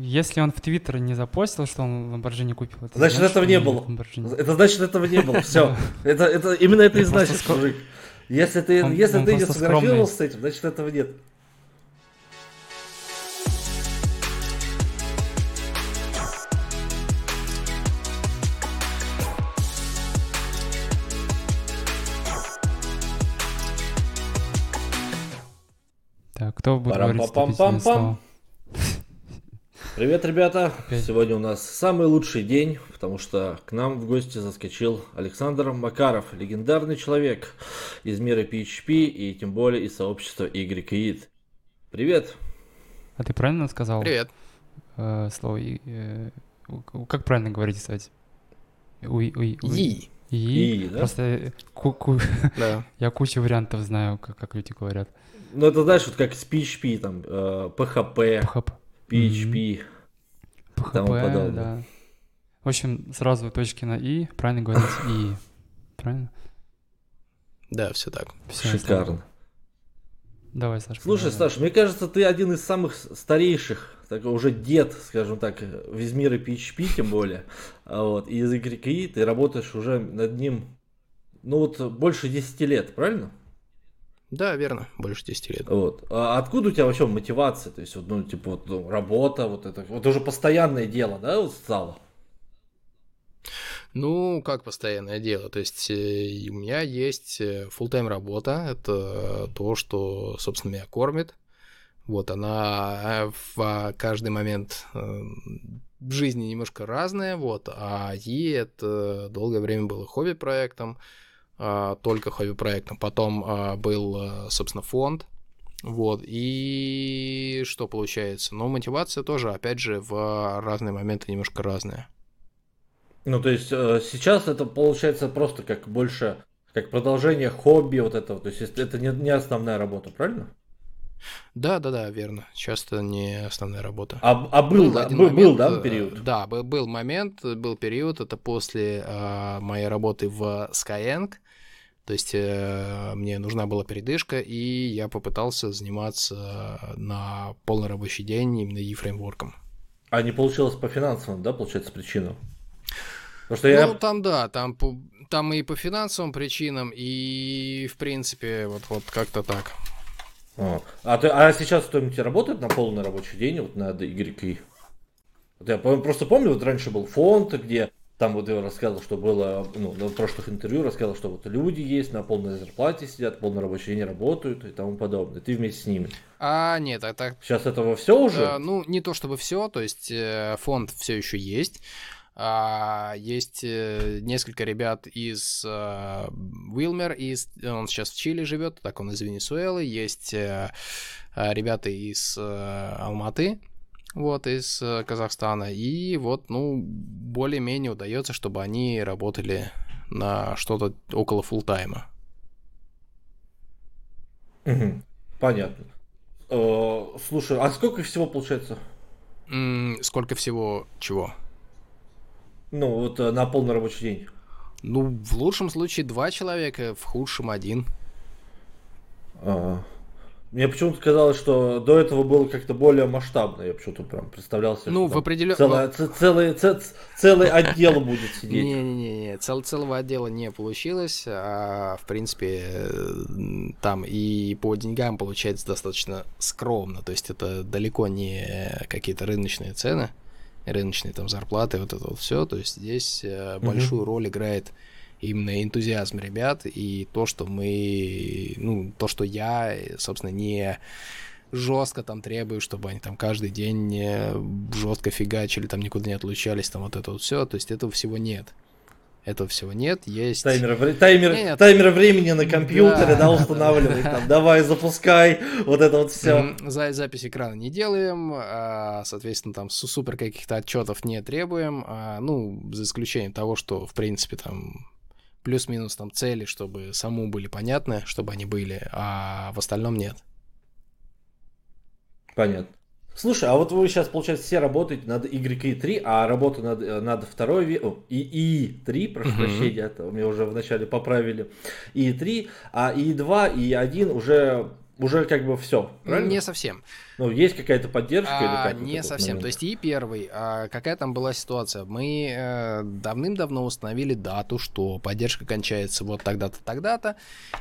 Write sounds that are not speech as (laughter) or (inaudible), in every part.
Если он в Твиттер не запостил, что он Lamborghini купил, это значит, значит этого не было. Это значит, этого не было. Все. (laughs) Это, это, именно это и значит, мужик. Если ты, он, если он ты не сфотографировался с этим, значит, этого нет. Так, кто будет говорить пам пам пам Привет, ребята! Опять. Сегодня у нас самый лучший день, потому что к нам в гости заскочил Александр Макаров, легендарный человек из мира PHP и тем более из сообщества YKIT. Привет! А ты правильно сказал? Привет! Э, слово э, как правильно говорить, кстати? Уй, уй, уй. И. И, И да? Просто э, ку -ку... да. (laughs) я кучу вариантов знаю, как, как люди говорят. Ну, это знаешь, вот как с PHP, там, э, PHP. PHP. PHP, PHP, тому подобное. Да. В общем, сразу точки на «и», правильно говорить «и». Правильно? Да, все так. Все Шикарно. Давай, Саша. Слушай, давай. Саша, мне кажется, ты один из самых старейших, так уже дед, скажем так, из мира PHP, тем более, а вот, и из YKI, ты работаешь уже над ним, ну вот, больше 10 лет, правильно? Да, верно, больше 10 лет. Вот. А откуда у тебя вообще мотивация? То есть, вот, ну, типа, вот, ну, работа, вот это, вот уже постоянное дело, да, вот стало? Ну, как постоянное дело. То есть, э, у меня есть э, full-time работа. Это то, что, собственно, меня кормит. Вот она в каждый момент э, в жизни немножко разная, вот, а ей это долгое время было хобби-проектом. А, только хобби-проектом. Потом а, был, а, собственно, фонд. Вот, и что получается? Ну, мотивация тоже, опять же, в разные моменты немножко разная. Ну, то есть э, сейчас это получается просто как больше, как продолжение хобби вот этого, то есть это не, не основная работа, правильно? Да, да, да, верно. Часто не основная работа. А, а был, был, да, был, момент, был, да, э, период? Да, был, был момент, был период, это после э, моей работы в Skyeng. То есть э, мне нужна была передышка, и я попытался заниматься на полный рабочий день именно e-фреймворком. А не получилось по финансовым, да, получается, причинам? Потому что я... Ну, там, да, там, там и по финансовым причинам, и, в принципе, вот, вот как-то так. А, а, ты, а сейчас кто-нибудь работает на полный рабочий день вот на YK? Вот я просто помню, вот раньше был фонд, где там вот я рассказывал, что было, ну, на прошлых интервью рассказывал, что вот люди есть, на полной зарплате сидят, полный рабочий день работают и тому подобное. Ты вместе с ними. А, нет, а так... Сейчас этого все уже? А, ну, не то чтобы все, то есть э, фонд все еще есть. А, есть э, несколько ребят из э, Уилмер, из, он сейчас в Чили живет, так он из Венесуэлы. Есть э, ребята из э, Алматы, вот, из э, Казахстана. И вот, ну, более-менее удается, чтобы они работали на что-то около фултайма. Угу. Понятно. Э, слушай, а сколько всего получается? сколько всего чего? Ну, вот э, на полный рабочий день. Ну, в лучшем случае два человека, в худшем один. Ага. Мне почему-то казалось, что до этого было как-то более масштабно. Я почему-то прям представлял себе, ну, в определен... целый, целый, целый отдел будет (laughs) сидеть. Не-не-не, цел, целого отдела не получилось. А, в принципе, там и по деньгам получается достаточно скромно. То есть это далеко не какие-то рыночные цены, рыночные там зарплаты, вот это вот все. То есть здесь угу. большую роль играет именно энтузиазм ребят и то, что мы, ну, то, что я, собственно, не жестко там требую, чтобы они там каждый день жестко фигачили, там никуда не отлучались, там вот это вот все, то есть этого всего нет. Этого всего нет, есть... Таймер, таймер, нет. таймер времени на компьютере, да, да устанавливать, там, давай, запускай, вот это вот все. За, запись экрана не делаем, а, соответственно, там супер каких-то отчетов не требуем, а, ну, за исключением того, что, в принципе, там плюс-минус там цели, чтобы саму были понятны, чтобы они были, а в остальном нет. Понятно. Слушай, а вот вы сейчас, получается, все работаете над YE3, а работа над, э, над второй, о, ИИ-3, прошу uh-huh. прощения, это меня уже вначале поправили, ИИ-3, а ИИ-2 и ИИ-1 уже уже как бы все, правильно? Не совсем. Ну, есть какая-то поддержка а, или как? Не совсем. Момент? То есть и первый, а какая там была ситуация? Мы э, давным-давно установили дату, что поддержка кончается вот тогда-то, тогда-то,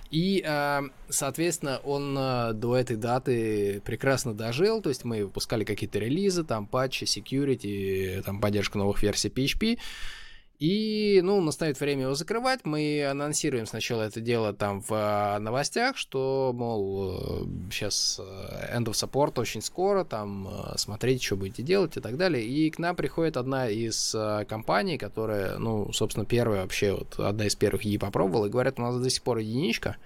и, э, соответственно, он э, до этой даты прекрасно дожил, то есть мы выпускали какие-то релизы, там патчи, security, там поддержка новых версий PHP, и, ну, настает время его закрывать. Мы анонсируем сначала это дело там в а, новостях, что, мол, сейчас э, end of support очень скоро, там, э, смотрите, что будете делать и так далее. И к нам приходит одна из э, компаний, которая, ну, собственно, первая вообще, вот, одна из первых ей попробовала, и говорят, у нас до сих пор единичка,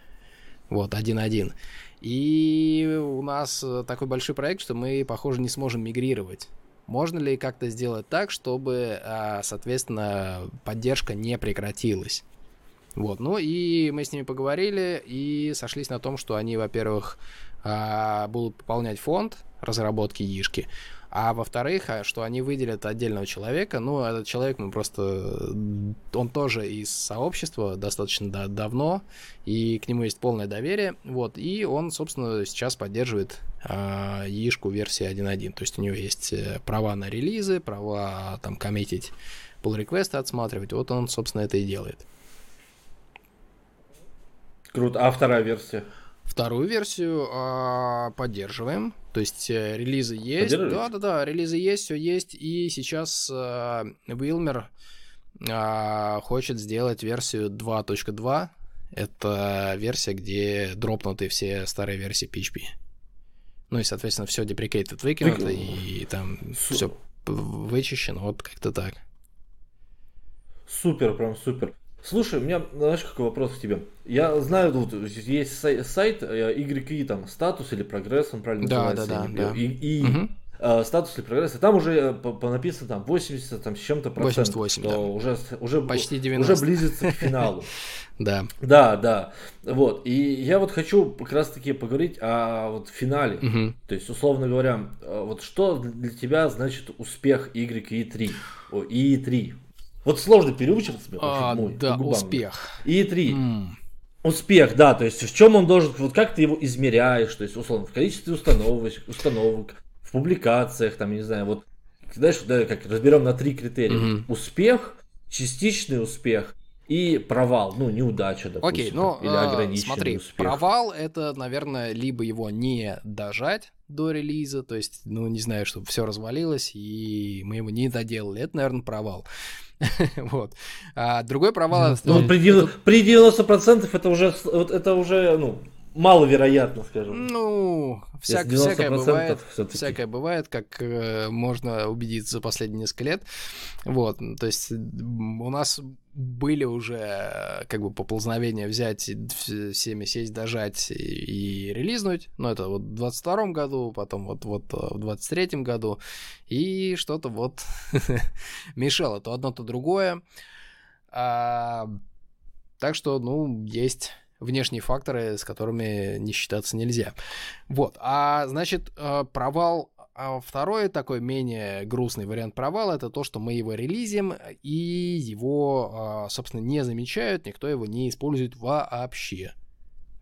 вот, 1.1. И у нас такой большой проект, что мы, похоже, не сможем мигрировать. Можно ли как-то сделать так, чтобы, а, соответственно, поддержка не прекратилась? Вот, ну и мы с ними поговорили и сошлись на том, что они, во-первых, а, будут пополнять фонд разработки Ишки, а во-вторых, а, что они выделят отдельного человека. Ну, этот человек, мы просто... Он тоже из сообщества достаточно да, давно, и к нему есть полное доверие. Вот, и он, собственно, сейчас поддерживает э, Ишку версии 1.1. То есть у него есть э, права на релизы, права там коммитить pull реквесты отсматривать. Вот он, собственно, это и делает. Круто. А вторая версия? Вторую версию э, поддерживаем. То есть э, релизы есть. Да, да, да, релизы есть, все есть. И сейчас э, Wilmer э, хочет сделать версию 2.2. Это версия, где дропнуты все старые версии PHP. Ну и, соответственно, все deprecated выкинуто, Вы... и там все вычищено, вот как-то так. Супер, прям супер. Слушай, у меня, знаешь, какой вопрос к тебе? Я знаю, тут есть сайт YE, там, статус или прогресс, он правильно да, называется? Да, да, да. И, и угу. э, статус или прогресс, и там уже э, по, по написано там 80 там, с чем-то процентов. 88, да. Уже, уже, Почти 90. Уже близится к финалу. (laughs) Да. Да, да. Вот. И я вот хочу как раз таки поговорить о вот финале. Угу. То есть, условно говоря, э, вот что для тебя значит успех YE3? О, E3. Вот сложно переучиваться мне, а, мой, Да, успех. И три. Mm. Успех, да, то есть в чем он должен, вот как ты его измеряешь, то есть, условно, в количестве установок, установок в публикациях, там, не знаю, вот, знаешь, да, как разберем на три критерия. Mm-hmm. Успех, частичный успех и провал, ну, неудача, допустим. Окей, ну, или а, ограниченный смотри, успех. провал это, наверное, либо его не дожать до релиза, то есть, ну, не знаю, чтобы все развалилось, и мы его не доделали, это, наверное, провал. (laughs) вот. А другой провал... Ну, при, 90, при 90% это уже, вот это уже, ну, маловероятно, скажем. Ну, всяк, всякое бывает. Всякое бывает, как э, можно убедиться за последние несколько лет. Вот, то есть у нас были уже э, как бы поползновения взять, всеми сесть, дожать и, и релизнуть. Но это вот в 22 году, потом вот, вот э, в 23 году. И что-то вот (laughs) мешало то одно, то другое. А, так что, ну, есть внешние факторы, с которыми не считаться нельзя. Вот, а значит, э, провал а второй такой менее грустный вариант провала это то, что мы его релизим и его, а, собственно, не замечают, никто его не использует вообще.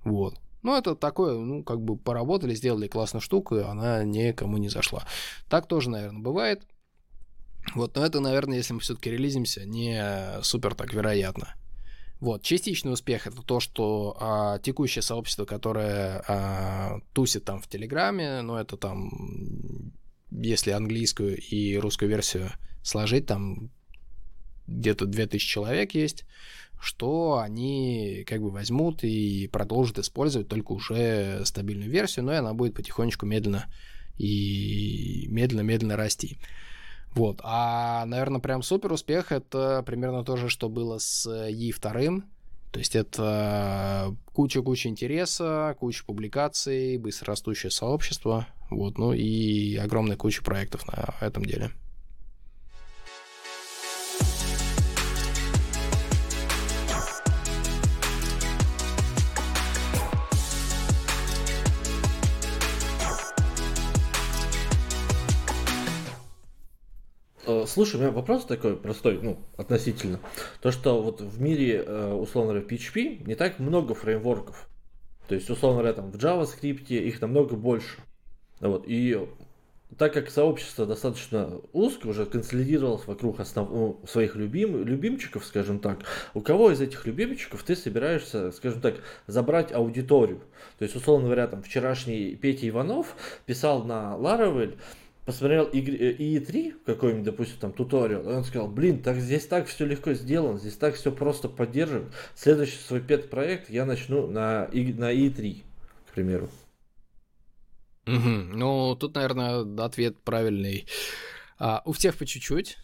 Вот. Ну, это такое, ну, как бы поработали, сделали классную штуку, и она никому не зашла. Так тоже, наверное, бывает. Вот, но это, наверное, если мы все-таки релизимся, не супер так вероятно. Вот, частичный успех это то, что а, текущее сообщество, которое а, тусит там в Телеграме, ну это там, если английскую и русскую версию сложить, там где-то 2000 человек есть, что они как бы возьмут и продолжат использовать только уже стабильную версию, но и она будет потихонечку медленно и медленно-медленно расти. Вот. А, наверное, прям супер успех это примерно то же, что было с E2. То есть это куча-куча интереса, куча публикаций, быстрорастущее сообщество, вот, ну и огромная куча проектов на этом деле. Слушай, у меня вопрос такой простой, ну, относительно. То, что вот в мире, э, условно говоря, PHP не так много фреймворков. То есть, условно говоря, там в JavaScript их намного больше. Вот, и так как сообщество достаточно узко уже консолидировалось вокруг основ... Ну, своих любим... любимчиков, скажем так, у кого из этих любимчиков ты собираешься, скажем так, забрать аудиторию? То есть, условно говоря, там вчерашний Петя Иванов писал на Laravel, посмотрел IE3, какой-нибудь, допустим, там туториал, и он сказал, блин, так здесь так все легко сделано, здесь так все просто поддерживают. Следующий свой пет проект я начну на, на IE3, к примеру. Угу. Ну, тут, наверное, ответ правильный. А, у всех по чуть-чуть.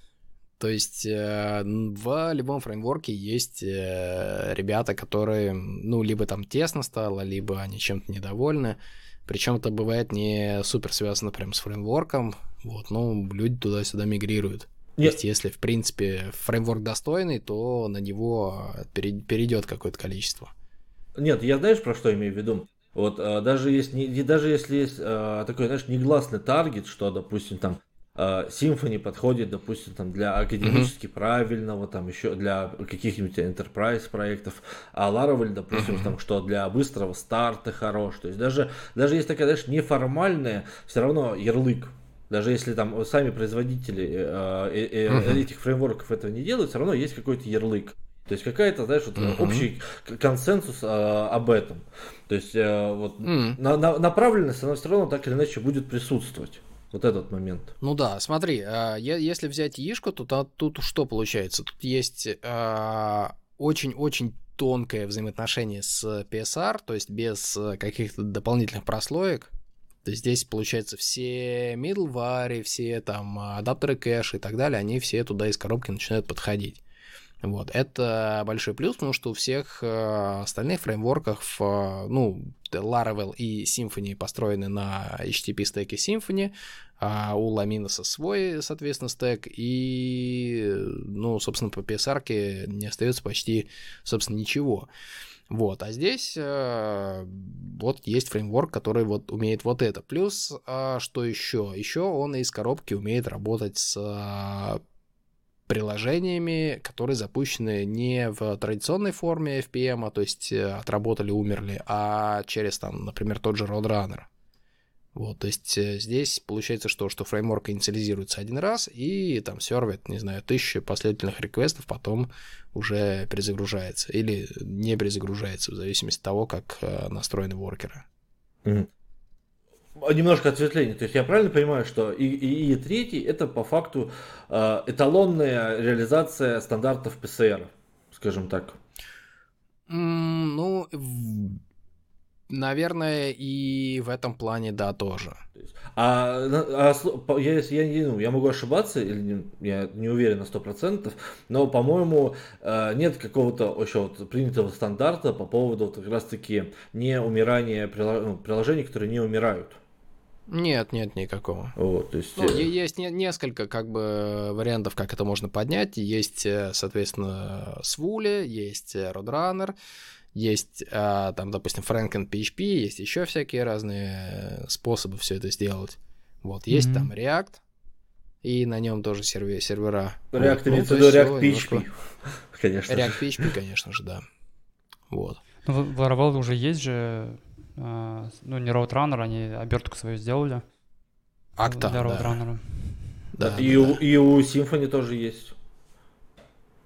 То есть э, в любом фреймворке есть э, ребята, которые, ну, либо там тесно стало, либо они чем-то недовольны. Причем это бывает не супер связано прям с фреймворком. Вот, ну, люди туда-сюда мигрируют. Нет. То есть, если, в принципе, фреймворк достойный, то на него перейдет какое-то количество. Нет, я знаешь, про что имею в виду? Вот а, даже если, не, даже если есть а, такой, знаешь, негласный таргет, что, допустим, там Symfony подходит, допустим, там для академически mm-hmm. правильного, там еще для каких-нибудь enterprise проектов, а Laravel, допустим, mm-hmm. там что для быстрого старта хорош. То есть даже, даже есть такая, знаешь, неформальная, все равно ярлык. Даже если там сами производители э, э, э, mm-hmm. этих фреймворков этого не делают, все равно есть какой-то ярлык. То есть какая-то, знаешь, вот uh-huh. общий консенсус а, об этом. То есть а, вот uh-huh. на, на, направленность, она все равно так или иначе будет присутствовать. Вот этот момент. Ну да, смотри, а, если взять Ишку, то, тут что получается? Тут есть очень-очень тонкое взаимоотношение с PSR, то есть без каких-то дополнительных прослоек. То есть здесь, получается, все middleware, все там адаптеры кэш и так далее, они все туда из коробки начинают подходить. Вот. Это большой плюс, потому что у всех э, остальных фреймворков, ну, Laravel и Symfony построены на HTTP стеке Symfony, а у Ламиноса свой, соответственно, стек, и, ну, собственно, по PSR не остается почти, собственно, ничего. Вот, а здесь э, вот есть фреймворк, который вот умеет вот это. Плюс, э, что еще? Еще он из коробки умеет работать с приложениями, которые запущены не в традиционной форме FPM, а, то есть э, отработали, умерли, а через, там, например, тот же Roadrunner. Вот, то есть э, здесь получается, что, что фреймворк инициализируется один раз и там сервит, не знаю, тысячи последовательных реквестов, потом уже перезагружается или не перезагружается, в зависимости от того, как э, настроены воркеры. Немножко ответвление. То есть я правильно понимаю, что и, и, и третий это по факту э, эталонная реализация стандартов ПСР, скажем так. Mm, ну, Наверное, и в этом плане, да, тоже. А, а я, я, ну, я могу ошибаться, или я не уверен на сто процентов, но, по-моему, э, нет какого-то еще вот принятого стандарта по поводу вот как раз-таки не умирания ну, приложений, которые не умирают. Нет, нет никакого. Вот, то есть... Ну, э, есть не, несколько как бы вариантов, как это можно поднять. Есть, э, соответственно, Свули, есть Roadrunner, есть там, допустим, Franken PHP, есть еще всякие разные способы все это сделать. Вот, есть mm-hmm. там React, и на нем тоже сервер, сервера. React вот, имеется в виду React PHP, немножко... (laughs) конечно. React PHP, конечно же, да. Вот. Ну, в Laravel уже есть же а, ну, не Roadrunner, они обертку свою сделали. Акта, Для Roadrunner. Да. да, и, да. У, и у Symfony тоже есть.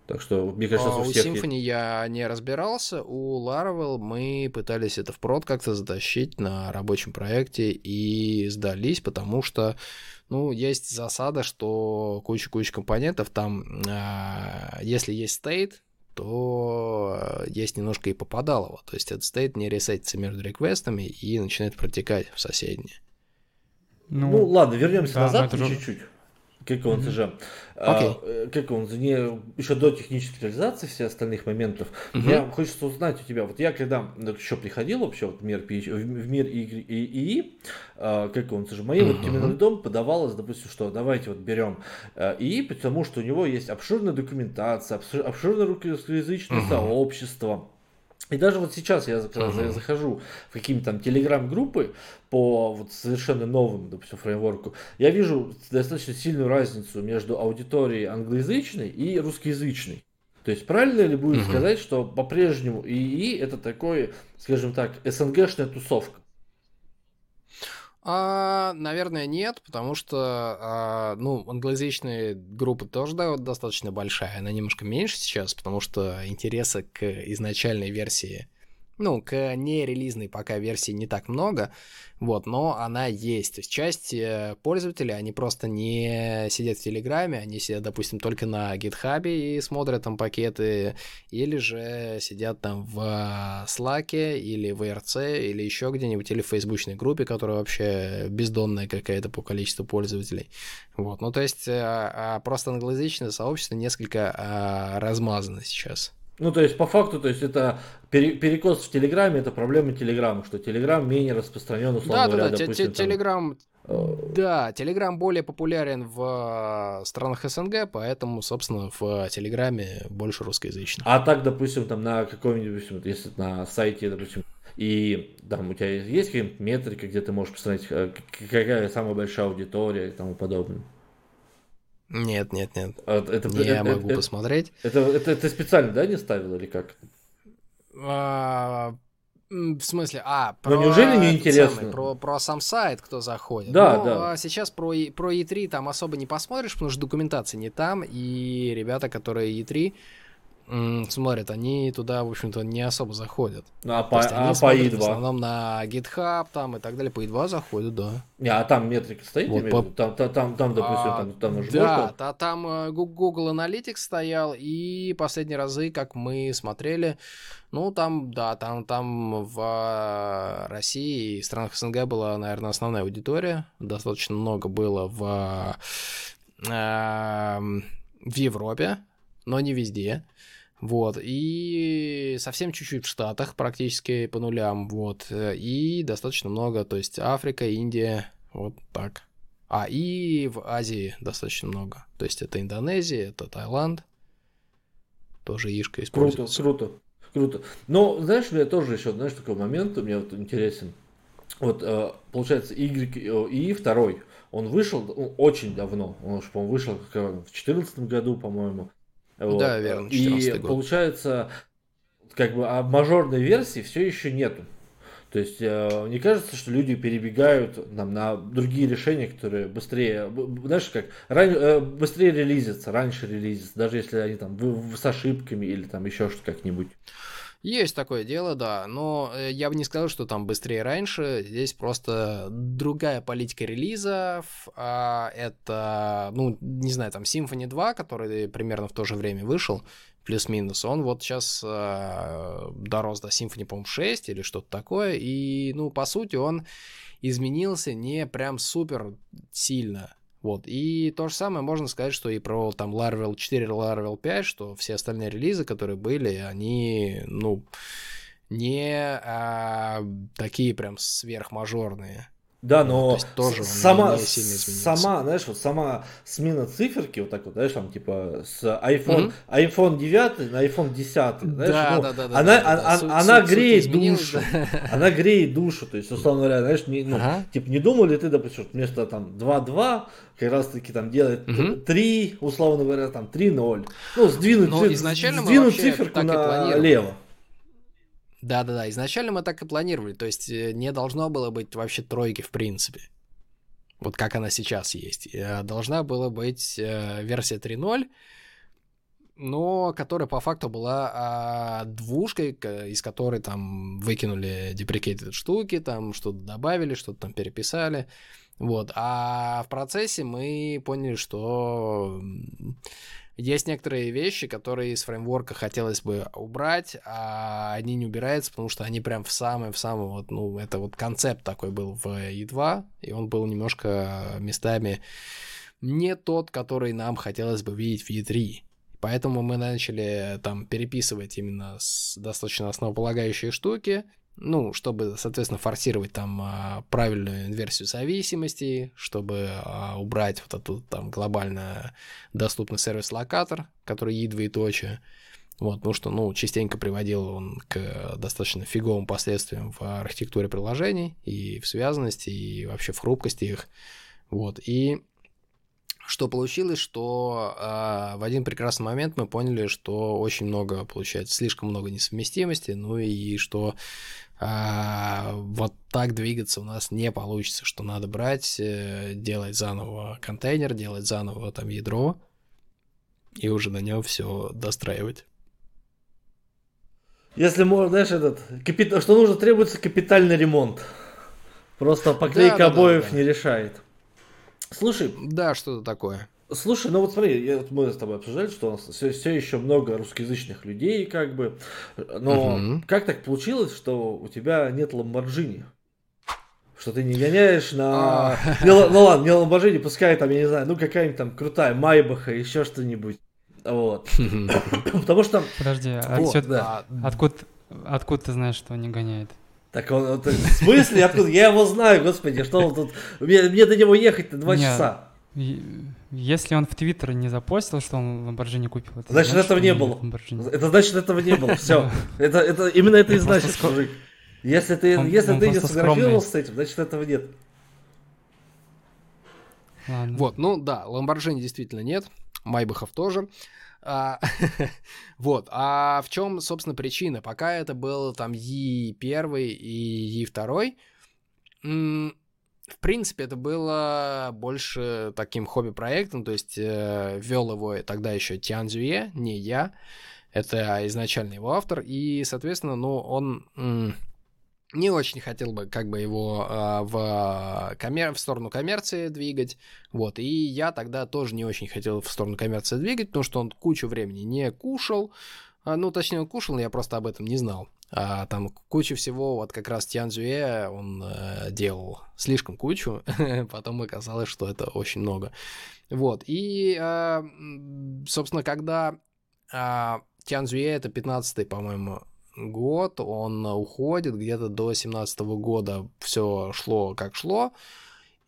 Так что, мне кажется, а, у всех У Symfony есть. я не разбирался, у Laravel мы пытались это в прод как-то затащить на рабочем проекте и сдались, потому что, ну, есть засада, что куча-куча компонентов там, э, если есть state, то э, есть немножко и попадалово. То есть этот стейт не ресетится между реквестами и начинает протекать в соседние. Ну, ну ладно, вернемся да, назад чуть-чуть. Как он mm-hmm. же, okay. а, как он не еще до технической реализации всех остальных моментов. Mm-hmm. Мне хочется узнать у тебя, вот я когда еще приходил вообще вот в мир PH, в мир ИИ, и, а, как он же, моим mm-hmm. вот терминальный дом подавалось, допустим, что давайте вот берем а, ИИ, потому что у него есть обширная документация, обширное русскоязычное mm-hmm. сообщество и даже вот сейчас я, когда uh-huh. я захожу в какие-то там телеграм-группы по вот совершенно новым, допустим, фреймворку, я вижу достаточно сильную разницу между аудиторией англоязычной и русскоязычной. То есть правильно ли будет угу. сказать, что по-прежнему ИИ это такой, скажем так, СНГшная тусовка? А, наверное, нет, потому что, а, ну, англоязычные группы тоже да, достаточно большая, она немножко меньше сейчас, потому что интереса к изначальной версии ну, к нерелизной пока версии не так много, вот, но она есть. То есть часть э, пользователей, они просто не сидят в Телеграме, они сидят, допустим, только на гитхабе и смотрят там пакеты, или же сидят там в Slack или в ERC, или еще где-нибудь, или в фейсбучной группе, которая вообще бездонная какая-то по количеству пользователей. Вот, ну, то есть э, а просто англоязычное сообщество несколько а, размазано сейчас. Ну, то есть, по факту, то есть, это перекос в Телеграме, это проблема Телеграма, что Телеграм менее распространен, условно да, говоря, да, да, допустим, Телеграм, э, да, Телеграм более популярен в странах СНГ, поэтому, собственно, в Телеграме больше русскоязычных. А так, допустим, там на каком-нибудь, если на сайте, допустим, и там у тебя есть какие-нибудь метрики, где ты можешь посмотреть, э, какая самая большая аудитория и тому подобное? Нет, нет, нет. А, это, не это, могу это, посмотреть. Это, это, это специально, да, не ставил или как? А, в смысле, а, про... Ну, неужели не интересно? Самый, про, про сам сайт, кто заходит. Да, Но, да. А сейчас про, про E3 там особо не посмотришь, потому что документации не там, и ребята, которые E3 смотрят, они туда, в общем-то, не особо заходят. Ну, а по, а по E2? В основном на GitHub там и так далее. По E2 заходят, да. Не, а там метрика стоит? Вот, по... там, там, там, там, допустим, а, там, там уже Да, та, там э, Google Analytics стоял, и последние разы, как мы смотрели, ну, там, да, там, там в э, России и странах СНГ была, наверное, основная аудитория. Достаточно много было в, э, в Европе, но не везде. Вот, и совсем чуть-чуть в Штатах, практически по нулям, вот, и достаточно много, то есть Африка, Индия, вот так. А, и в Азии достаточно много, то есть это Индонезия, это Таиланд, тоже Ишка используется. Круто, круто, круто. Но, знаешь, у меня тоже еще, знаешь, такой момент, у меня вот интересен. Вот, э, получается, Y и второй, он вышел ну, очень давно, он, по-моему, вышел в 2014 году, по-моему, вот. Да, верно, И год. получается, как бы, а мажорной версии все еще нету. То есть, э, не кажется, что люди перебегают нам на другие решения, которые быстрее, знаешь, как, ран, э, быстрее релизятся, раньше релизятся, даже если они там с ошибками или там еще что-то как-нибудь. Есть такое дело, да, но э, я бы не сказал, что там быстрее раньше. Здесь просто другая политика релизов. А это, ну, не знаю, там Symfony 2, который примерно в то же время вышел, плюс-минус, он вот сейчас э, дорос до Symfony, по-моему, 6 или что-то такое. И, ну, по сути, он изменился не прям супер сильно. Вот. И то же самое можно сказать, что и про там Laravel 4, Laravel 5, что все остальные релизы, которые были, они, ну, не а, такие прям сверхмажорные. Да, но ну, тоже сама, сама, знаешь, вот сама смена циферки, вот так вот, знаешь, там типа с iPhone, mm-hmm. iPhone 9 на iPhone 10, знаешь, да, ну, да, да, она, да, да, она, да. она греет душу, она греет душу, то есть, условно говоря, знаешь, не, ну, ага. типа, не думали ты, допустим, вместо там 2.2 как раз таки там делает угу. 3, условно говоря, там 3.0, ну, сдвинуть, циф... сдвинуть циферку налево. Да-да-да, изначально мы так и планировали, то есть э, не должно было быть вообще тройки в принципе. Вот как она сейчас есть. Э, должна была быть э, версия 3.0, но которая по факту была а, двушкой, из которой там выкинули deprecated штуки, там что-то добавили, что-то там переписали. Вот. А в процессе мы поняли, что есть некоторые вещи, которые из фреймворка хотелось бы убрать, а они не убираются, потому что они прям в самый, в самый вот, ну, это вот концепт такой был в E2, и он был немножко местами не тот, который нам хотелось бы видеть в E3. Поэтому мы начали там переписывать именно с достаточно основополагающие штуки, ну, чтобы, соответственно, форсировать там а, правильную инверсию зависимости, чтобы а, убрать вот этот там глобально доступный сервис-локатор, который и двоеточие. Вот, потому что, ну, частенько приводил он к достаточно фиговым последствиям в архитектуре приложений и в связанности, и вообще в хрупкости их. Вот, и что получилось, что э, в один прекрасный момент мы поняли, что очень много, получается, слишком много несовместимости, ну и что э, вот так двигаться у нас не получится, что надо брать, э, делать заново контейнер, делать заново там ядро и уже на нем все достраивать. Если можно, знаешь, этот, капит... что нужно, требуется капитальный ремонт. Просто поклейка да, да, обоев да, да. не решает. Слушай. Да, что-то такое. Слушай, ну вот смотри, я, мы с тобой обсуждали, что у нас все, все еще много русскоязычных людей, как бы. Но угу. как так получилось, что у тебя нет Ламборджини? Что ты не гоняешь на... А. (laughs) Не, ну ладно, не Ламборджини, пускай там, я не знаю, ну какая-нибудь там крутая Майбаха, еще что-нибудь. Вот. (laughs) Потому что... Подожди, а вот, да. откуда, откуда ты знаешь, что он не гоняет? Так он, он, в смысле, откуда? Я его знаю, господи, что он тут... Мне, мне до него ехать-то два часа. Если он в Твиттер не запостил, что он Ламборджини купил, это значит, значит этого не было. Это значит, этого не было. (laughs) Все. Это, это, именно это и значит, мужик. Если ты, он, если он ты не сфотографировался с этим, значит, этого нет. Ладно. Вот, ну да, Ламборджини действительно нет, Майбахов тоже. А, (laughs) вот. А в чем, собственно, причина? Пока это был там Е1 и Е2, в принципе, это было больше таким хобби-проектом, то есть э, вел его тогда еще Тян Зюе, не я, это изначально его автор, и, соответственно, ну, он не очень хотел бы как бы его э, в, коммер... в сторону коммерции двигать, вот, и я тогда тоже не очень хотел в сторону коммерции двигать, потому что он кучу времени не кушал, а, ну, точнее, он кушал, но я просто об этом не знал. А, там кучу всего, вот как раз Тян Зюэ он э, делал слишком кучу, (laughs) потом оказалось, что это очень много. Вот, и, э, собственно, когда э, Тян Зюэ, это 15-й, по-моему, год, он уходит, где-то до 17 года все шло как шло,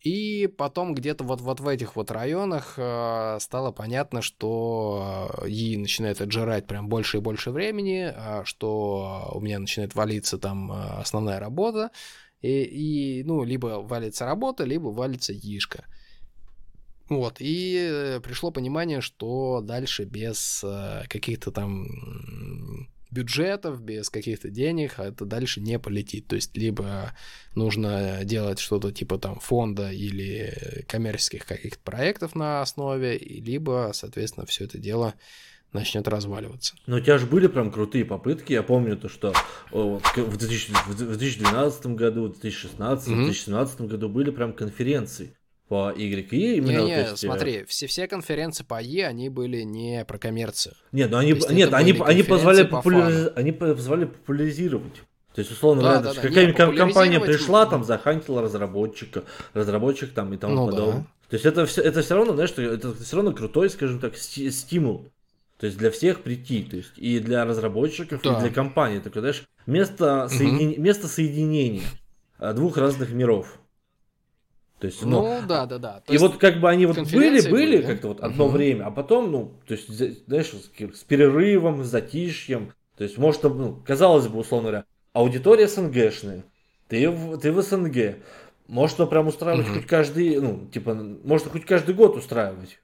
и потом где-то вот, вот в этих вот районах э, стало понятно, что э, ей начинает отжирать прям больше и больше времени, э, что у меня начинает валиться там э, основная работа, и, и, ну, либо валится работа, либо валится ишка. Вот, и пришло понимание, что дальше без каких-то там бюджетов, без каких-то денег, а это дальше не полетит. То есть либо нужно делать что-то типа там фонда или коммерческих каких-то проектов на основе, либо, соответственно, все это дело начнет разваливаться. Но у тебя же были прям крутые попытки. Я помню то, что вот, в, 2000, в 2012 году, в 2016, mm-hmm. в 2017 году были прям конференции по YE именно. Не, не, есть... смотри, все, все конференции по E, они были не про коммерцию. Нет, ну они, нет, они, они, позволяли по популяриз... они позволяли популяризировать. То есть, условно да, говоря, да, да. какая-нибудь компания пришла, там, захантила разработчика, разработчик там и тому ну, подобное. Да. То есть, это все, это все равно, знаешь, что это все равно крутой, скажем так, стимул. То есть, для всех прийти. То есть, и для разработчиков, да. и для компании. Такое, знаешь, место, соедин... угу. место соединения а, двух разных миров. То есть, ну, ну да, да, да. То и вот как бы они вот были, были, были как-то вот одно угу. время, а потом, ну, то есть, знаешь, с перерывом, с затишьем. То есть, может, ну, казалось бы, условно говоря, аудитория СНГшная, ты в, ты в СНГ. Может, он прям устраивать угу. хоть каждый, ну, типа, может, хоть каждый год устраивать.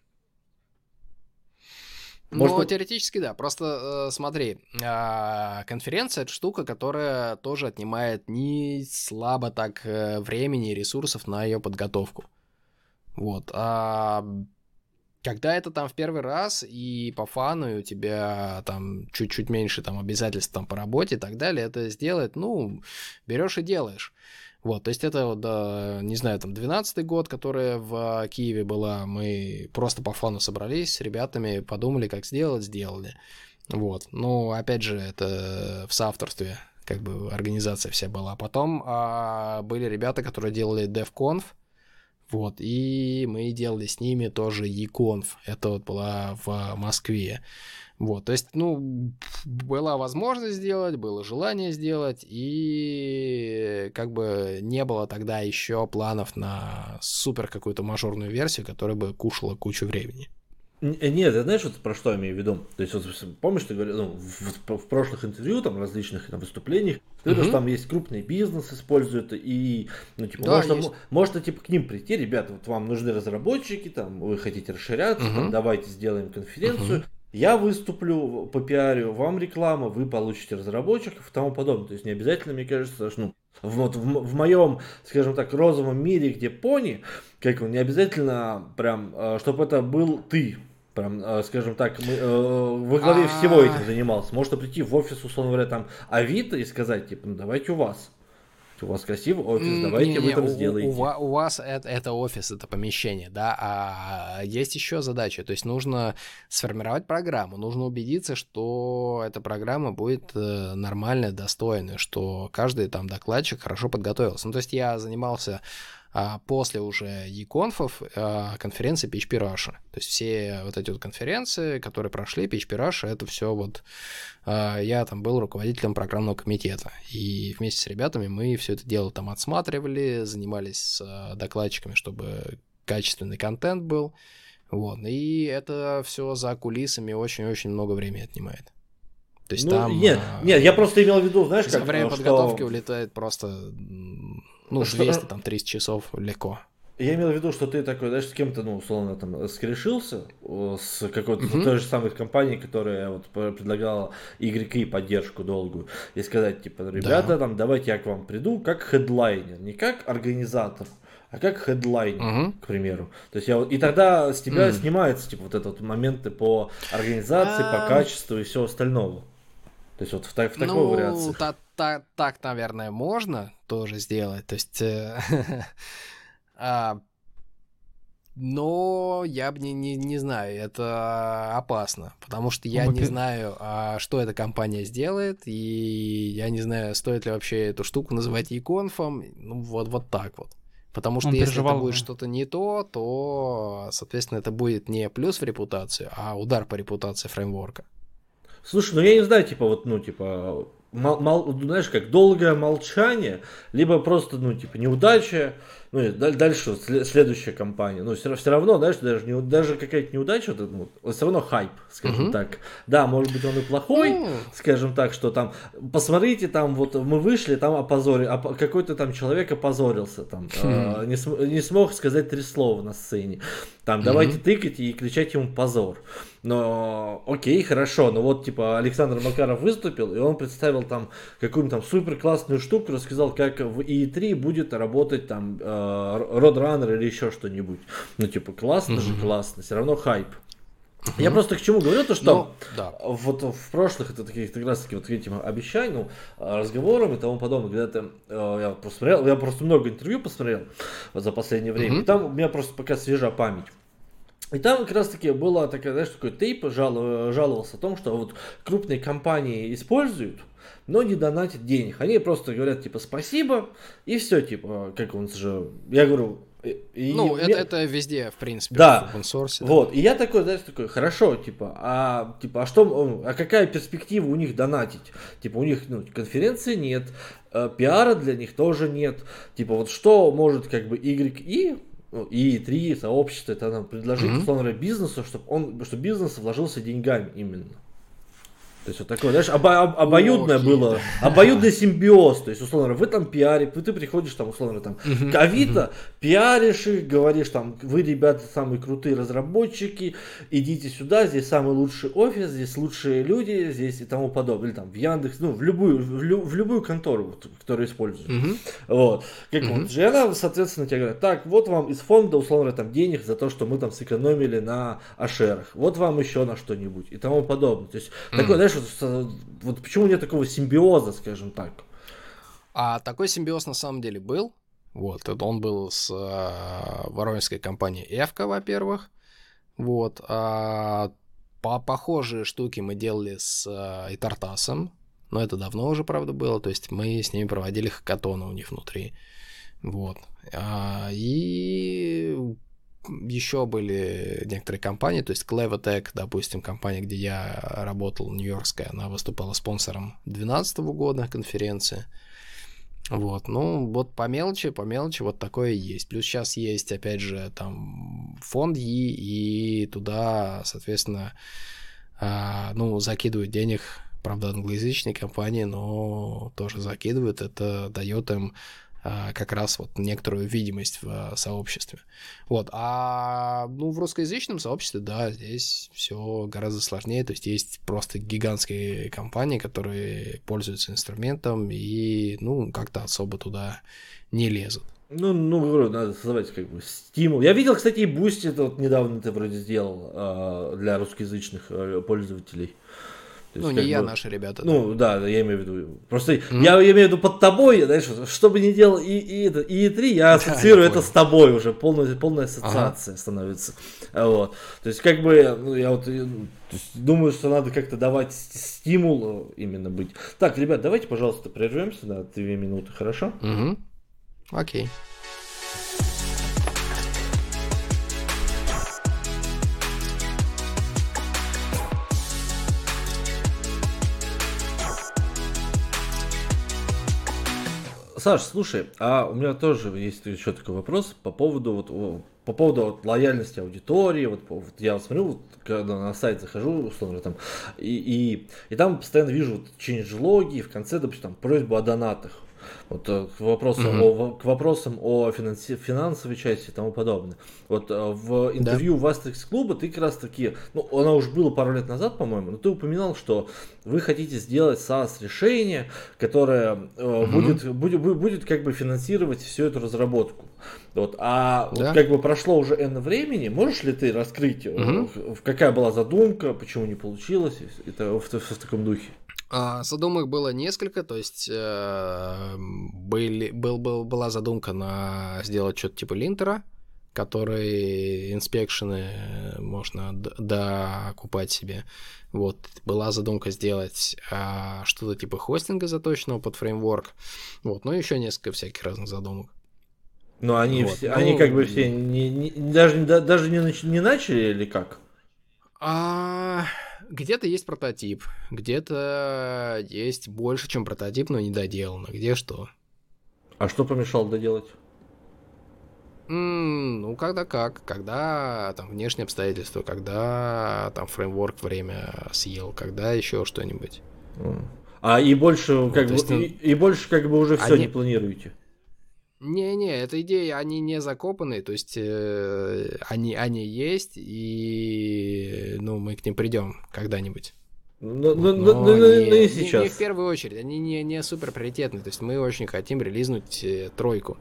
Может, ну, теоретически да. Просто э, смотри, э, конференция это штука, которая тоже отнимает не слабо так э, времени и ресурсов на ее подготовку. Вот. А когда это там в первый раз и по фану, и у тебя там чуть-чуть меньше там обязательств там по работе и так далее, это сделать, ну, берешь и делаешь. Вот, то есть это, вот, да, не знаю, там, 12-й год, которая в Киеве была, мы просто по фону собрались с ребятами, подумали, как сделать, сделали. Вот, ну, опять же, это в соавторстве, как бы, организация вся была. Потом а, были ребята, которые делали DevConf, вот, и мы делали с ними тоже eConf, это вот была в Москве. Вот, то есть, ну, была возможность сделать, было желание сделать, и как бы не было тогда еще планов на супер какую-то мажорную версию, которая бы кушала кучу времени. Нет, ты знаешь, вот про что я имею в виду? То есть, вот, помнишь, ты говорил, ну, в, в, прошлых интервью, там, различных там, выступлениях, ты угу. там есть крупный бизнес, используют, и, ну, типа, да, можно, можно, типа, к ним прийти, ребята, вот вам нужны разработчики, там, вы хотите расширяться, угу. там, давайте сделаем конференцию, угу. Я выступлю по пиарю, вам реклама, вы получите разработчиков и тому подобное. То есть, не обязательно, мне кажется, что, ну, вот в, в моем, скажем так, розовом мире, где пони, как он, не обязательно прям, э, чтобы это был ты, прям, э, скажем так, мы, э, во главе А-а-а. всего этим занимался. Можно прийти в офис, условно говоря, там, Авито и сказать, типа, ну давайте у вас. У вас красивый офис, давайте не, не, вы там у, сделаете. У, у вас это, это офис, это помещение, да, а есть еще задача, то есть нужно сформировать программу, нужно убедиться, что эта программа будет э, нормальная, достойная, что каждый там докладчик хорошо подготовился. Ну, то есть я занимался а после уже e-конфов а, конференции PHP Russia. То есть все вот эти вот конференции, которые прошли, PHP Russia, это все вот... А, я там был руководителем программного комитета, и вместе с ребятами мы все это дело там отсматривали, занимались с а, докладчиками, чтобы качественный контент был. Вот. И это все за кулисами очень-очень много времени отнимает. То есть ну, там... Нет, нет, я просто имел в виду, знаешь, как... Время подготовки улетает просто ну, что... 200, там, 300 часов легко. Я имел в виду, что ты такой, знаешь, с кем-то, ну, условно, там, скрешился с какой-то mm-hmm. той же самой компанией, которая вот предлагала Y поддержку долгую, и сказать, типа, ребята, да. там, давайте я к вам приду как хедлайнер, не как организатор, а как хедлайнер, uh-huh. к примеру. То есть я вот, и тогда с тебя uh-huh. снимается, типа, вот этот вот моменты по организации, по качеству и все остального. То есть вот в, в такой ну, вариации. Та, та, так, наверное, можно тоже сделать. То есть... Э, (laughs) а, но я бы не, не, не знаю, это опасно, потому что я не знаю, а, что эта компания сделает, и я не знаю, стоит ли вообще эту штуку называть иконфом, ну вот, вот так вот. Потому что Он если это будет что-то не то, то, соответственно, это будет не плюс в репутацию, а удар по репутации фреймворка. Слушай, ну я не знаю, типа, вот, ну, типа, мол, мол, знаешь, как долгое молчание, либо просто, ну, типа, неудача, ну, и дальше следующая компания. Ну, все, все равно, знаешь, даже, не, даже какая-то неудача, вот, ну, все равно хайп, скажем uh-huh. так. Да, может быть, он и плохой, uh-huh. скажем так, что там, посмотрите, там, вот мы вышли, там опозорили, оп- какой-то там человек опозорился, там, э, не, см- не смог сказать три слова на сцене. Там, давайте тыкать и кричать ему позор. Но окей, хорошо, но вот типа Александр Макаров выступил, и он представил там какую-нибудь там супер классную штуку, рассказал, как в E3 будет работать там э, Roadrunner или еще что-нибудь. Ну типа классно mm-hmm. же, классно, все равно хайп. Uh-huh. Я просто к чему говорю, то что Но, да. вот в прошлых это таких как раз таки вот этим обещаний, ну, разговорам и тому подобное, когда ты, э, я просто смотрел, я просто много интервью посмотрел за последнее время, и там у меня просто пока свежа память. И там как раз таки было такая, знаешь, такой тейп жал, жаловался о том, что вот крупные компании используют, но не донатят денег. Они просто говорят, типа, спасибо, и все, типа, как он же... Я говорю, и, ну, и, это, мне... это везде, в принципе, да. в open. Да. Вот, и я такой, знаешь, такой, хорошо, типа, а, типа, а что, а какая перспектива у них донатить? Типа, у них, ну, конференции нет, э, пиара для них тоже нет. Типа, вот что может, как бы, Y и и три сообщества, это нам предложить, mm-hmm. условно говоря, бизнесу, чтобы он, чтобы бизнес вложился деньгами именно. То есть вот такое, знаешь, обо, об, обоюдное Ох, было, обоюдный симбиоз. То есть, условно говоря, вы там пиаре, ты приходишь там, условно говоря, там, к Авито, пиаришь их, говоришь там, вы, ребята, самые крутые разработчики, идите сюда, здесь самый лучший офис, здесь лучшие люди, здесь и тому подобное. Или там в Яндекс, ну, в любую, в, лю, в любую контору, вот, которую используют. Вот. Как вот, и она, соответственно, тебе говорит, так, вот вам из фонда, условно говоря, там, денег за то, что мы там сэкономили на ашерах. Вот вам еще на что-нибудь и тому подобное. То есть, такое, знаешь, что вот почему нет такого симбиоза, скажем так? А такой симбиоз на самом деле был. Вот, он был с э, воронежской компанией Эвка, во-первых. Вот. А по похожие штуки мы делали с э, Итартасом. Но это давно уже, правда, было. То есть мы с ними проводили хакатоны у них внутри. Вот. А, и еще были некоторые компании, то есть Clevatech, допустим, компания, где я работал, нью-йоркская, она выступала спонсором 2012 года конференции. Вот, ну, вот по мелочи, по мелочи вот такое есть. Плюс сейчас есть, опять же, там фонд И, и туда, соответственно, а, ну, закидывают денег, правда, англоязычные компании, но тоже закидывают. Это дает им как раз вот некоторую видимость в а, сообществе. Вот, а ну, в русскоязычном сообществе, да, здесь все гораздо сложнее, то есть есть просто гигантские компании, которые пользуются инструментом и, ну, как-то особо туда не лезут. Ну, ну, говорю, надо создавать как бы стимул. Я видел, кстати, и Boosty это вот недавно ты вроде сделал э, для русскоязычных э, пользователей. То ну, не я, бы, наши ребята. Ну, да, да, я имею в виду. Просто mm-hmm. я, я имею в виду под тобой, знаешь, что бы ни делал и, и, это, и E3, (laughs) я ассоциирую да, я это с тобой уже, полная, полная ассоциация ага. становится. Вот. То есть, как бы, ну, я вот есть, думаю, что надо как-то давать стимул именно быть. Так, ребят, давайте, пожалуйста, прервемся на две минуты, хорошо? Угу. Окей. Саш, слушай, а у меня тоже есть еще такой вопрос по поводу вот по поводу вот, лояльности аудитории, вот, вот я вот смотрю, вот, когда на сайт захожу, условно, там, и, и, и там постоянно вижу вот, change логи, и в конце, допустим, там, просьбу о донатах. Вот э, к вопросам, угу. о, к вопросам о финанси, финансовой части и тому подобное. Вот э, в интервью да. в Asterix клуба ты как раз таки, ну, она уже было пару лет назад, по-моему, но ты упоминал, что вы хотите сделать SaaS решение, которое угу. будет, будет, будет как бы финансировать всю эту разработку. Вот. А да. вот как бы прошло уже N времени, можешь ли ты раскрыть, угу. какая была задумка, почему не получилось, это в, в, в таком духе? А, задумок было несколько, то есть э, были, был, был, была задумка на сделать что-то типа линтера, который инспекшены можно докупать себе. Вот, была задумка сделать а, что-то типа хостинга заточенного под фреймворк. Вот, ну еще несколько всяких разных задумок. Но они, вот. все, ну, они как бы все не, не, даже, даже не, не начали или как? А, где-то есть прототип, где-то есть больше, чем прототип, но не доделано. Где что? А что помешало доделать? Mm, ну, когда как. Когда там внешние обстоятельства, когда там фреймворк время съел, когда еще что-нибудь. А и больше, как вот, бы, и, и больше как бы уже все они... не планируете? Не-не, эта идея, они не закопаны, то есть э, они, они есть, и ну, мы к ним придем когда-нибудь. Ну, ну, ну, ну, не, не, сейчас. Не, не в первую очередь, они не, не супер приоритетны, то есть мы очень хотим релизнуть э, тройку.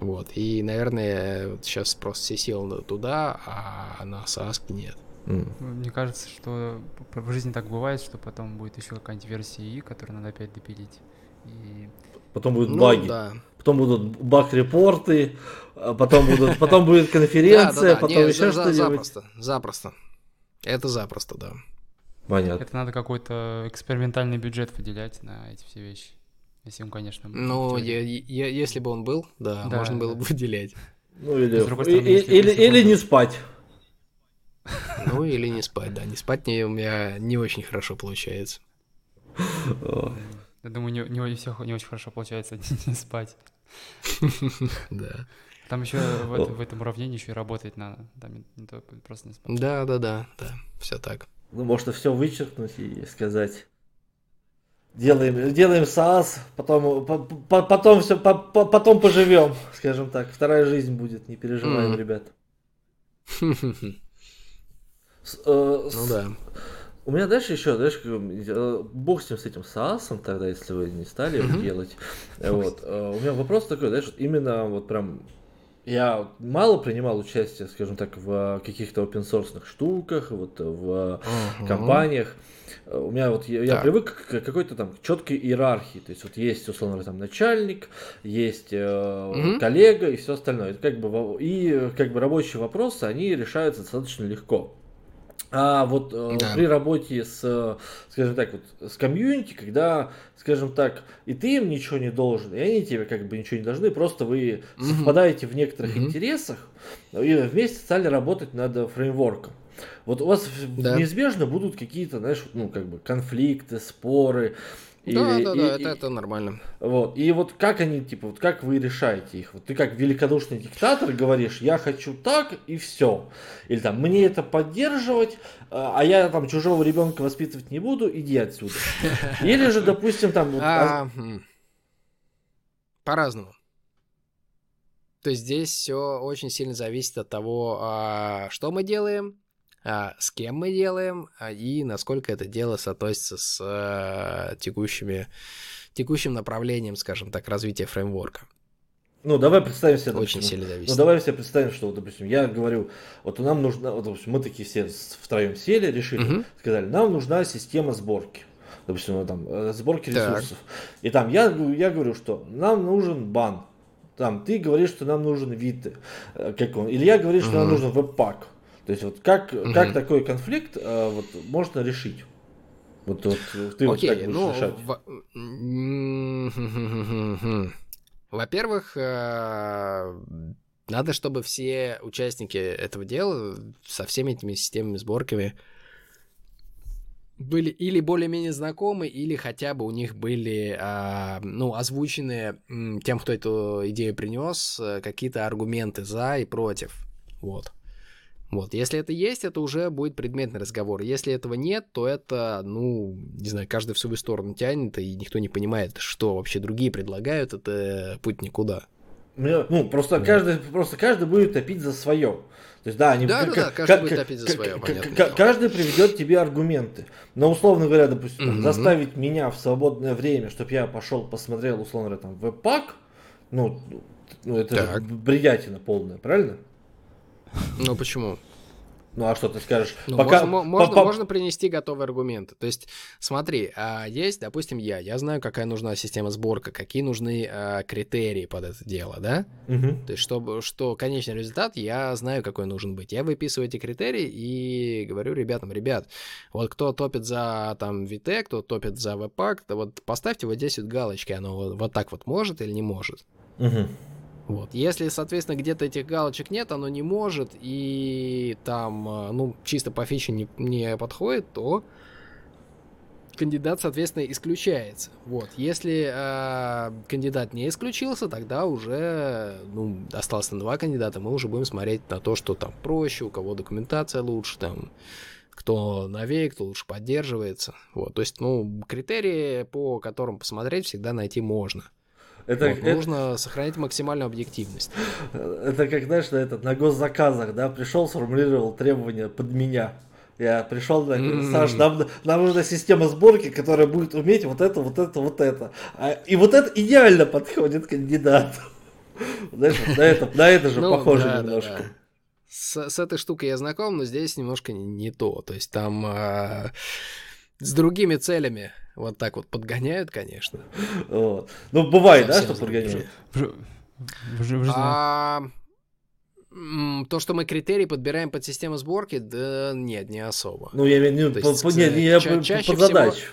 Вот, и, наверное, вот сейчас просто все силы туда, а на SaaS нет. Mm. Мне кажется, что в жизни так бывает, что потом будет еще какая-нибудь версия И, которую надо опять допилить. И... Потом будут ну, баги. Да потом будут баг-репорты, а потом, будут, потом будет конференция, потом еще что-нибудь. Запросто, запросто. Это запросто, да. Понятно. Это надо какой-то экспериментальный бюджет выделять на эти все вещи. Если он, конечно... Ну, я, я, если бы он был, да, да можно было бы выделять. Ну, или, стороны, и, или, или не спать. Ну, или не спать, да. Не спать не, у меня не очень хорошо получается. Я думаю, не, не, все не очень хорошо получается (laughs) не спать. (laughs) Да. Там еще в, этом уравнении еще и работать надо. Там не то просто не. Да, да, да, да. Все так. Ну, можно все вычеркнуть и сказать. Делаем, делаем SaaS, потом, по, по, потом все, по, по, потом поживем, скажем так. Вторая жизнь будет, не переживаем, mm. ребят. (laughs) Э, ну да. У меня дальше еще, знаешь, э, бог с ним, с этим САСом тогда, если вы не стали его делать. Вот. Э, у меня вопрос такой, знаешь, именно вот прям я мало принимал участие, скажем так, в каких-то open source штуках, вот в uh-huh. компаниях. У меня вот я, я привык к какой-то там четкой иерархии. То есть вот есть условно там начальник, есть э, uh-huh. коллега и все остальное. Это как бы и как бы рабочие вопросы они решаются достаточно легко. А вот э, да. при работе с, скажем так, вот, с комьюнити, когда, скажем так, и ты им ничего не должен, и они тебе как бы ничего не должны, просто вы угу. совпадаете в некоторых угу. интересах и вместе стали работать над фреймворком. Вот у вас да. неизбежно будут какие-то, знаешь, ну, как бы конфликты, споры, Или, да, да, и, да, и, это, это нормально. Вот. И вот как они, типа, вот как вы решаете их? Вот ты как великодушный диктатор говоришь, я хочу так и все. Или там, мне это поддерживать, а, а я там чужого ребенка воспитывать не буду, иди отсюда. (laughs) Или же, допустим, там... Вот, а, По-разному. То есть здесь все очень сильно зависит от того, а, что мы делаем, а, с кем мы делаем а, и насколько это дело соотносится с а, текущими, текущим направлением, скажем так, развития фреймворка. Ну, давай представим себе... Очень допустим, сильно зависит. Ну, давай себе представим, что, допустим, я говорю, вот нам нужно, вот, допустим, мы такие все втроем сели, решили, угу. сказали, нам нужна система сборки. Допустим, ну, там, э, сборки ресурсов. Так. И там я, я говорю, что нам нужен бан. Там, ты говоришь, что нам нужен вид, э, как он. Илья говорит, что угу. нам нужен веб-пак. То есть вот как, угу. как такой конфликт э, вот, можно решить? Вот, вот ты Окей, вот как ну, решать? В... (laughs) Во-первых, э, надо, чтобы все участники этого дела со всеми этими системами сборками были или более-менее знакомы, или хотя бы у них были, а, ну, озвучены тем, кто эту идею принес, э, какие-то аргументы за и против. Вот. Вот, если это есть, это уже будет предметный разговор. Если этого нет, то это, ну, не знаю, каждый в свою сторону тянет, и никто не понимает, что вообще другие предлагают, это путь никуда. Ну, просто да. каждый, просто каждый будет топить за свое. То есть, да, они, да, да, да, каждый будет топить за свое, Каждый приведет тебе аргументы. Но, условно говоря, допустим, там, заставить меня в свободное время, чтобы я пошел посмотрел, условно говоря, там, веб-пак, ну, ну это бредятина полная, правильно? Ну почему? Ну а что ты скажешь? Ну, Пока... можно, можно, по... можно принести готовые аргументы. То есть, смотри, а есть, допустим, я, я знаю, какая нужна система сборка, какие нужны а, критерии под это дело, да? Угу. То есть, чтобы, что конечный результат, я знаю, какой нужен быть. Я выписываю эти критерии и говорю ребятам, ребят, вот кто топит за там VT, кто топит за Webpack, то вот поставьте вот здесь вот галочки, оно вот, вот так вот может или не может. Угу. Вот. Если, соответственно, где-то этих галочек нет, оно не может, и там, э, ну, чисто по фиче не, не подходит, то кандидат, соответственно, исключается. Вот. Если э, кандидат не исключился, тогда уже, ну, осталось на два кандидата, мы уже будем смотреть на то, что там проще, у кого документация лучше, там, кто новее, кто лучше поддерживается. Вот. То есть, ну, критерии, по которым посмотреть, всегда найти можно. Это, вот, это... Нужно сохранять максимальную объективность. (laughs) Это как, знаешь, на, этот, на госзаказах, да, пришел, сформулировал требования под меня. Я пришел, так, mm-hmm. Саш, нам, нам нужна система сборки, которая будет уметь вот это, вот это, вот это. А, и вот это идеально подходит кандидату. (laughs) Знаешь, на это, на это же ну, похоже немножко. С, с этой штукой я знаком, но здесь немножко не, не то. То есть там э, с другими целями вот так вот подгоняют, конечно. Вот. Ну, бывает, да, что подгоняют? А, то, что мы критерии подбираем под систему сборки, да нет, не особо. Ну, я имею в виду, нет, я под задачу.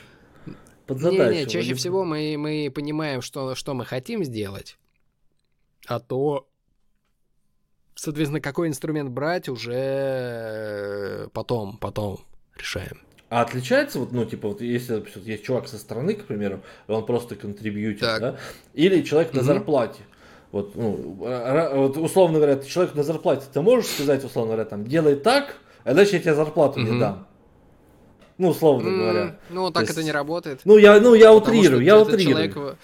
Под задачу. Не, не, чаще всего мы, мы понимаем, что, что мы хотим сделать, а то, соответственно, какой инструмент брать, уже э, потом, потом решаем. А отличается, вот, ну, типа, вот если допустим, есть чувак со стороны, к примеру, он просто контрибьютер, да? Или человек на зарплате. Вот, ну, вот, условно говоря, человек на зарплате, ты можешь сказать, условно говоря, там, делай так, а дальше я тебе зарплату не дам. Ну, условно говоря. Ну, так это не работает. Ну, я, ну, я утрирую, я утрирую.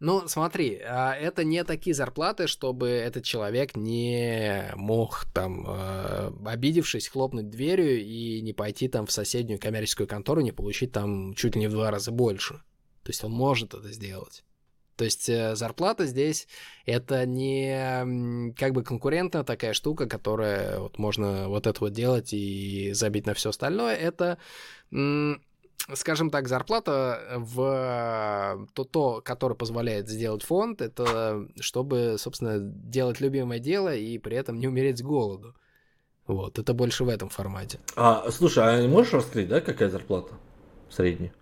Ну, смотри, а, это не такие зарплаты, чтобы этот человек не мог там, а, обидевшись, хлопнуть дверью и не пойти там в соседнюю коммерческую контору, не получить там чуть ли не в два раза больше. То есть он может это сделать. То есть э, зарплата здесь это не как бы конкурентная такая штука, которая вот можно вот это вот делать и забить на все остальное. Это скажем так, зарплата в то, то, которое позволяет сделать фонд, это чтобы, собственно, делать любимое дело и при этом не умереть с голоду. Вот, это больше в этом формате. А, слушай, а можешь раскрыть, да, какая зарплата средняя?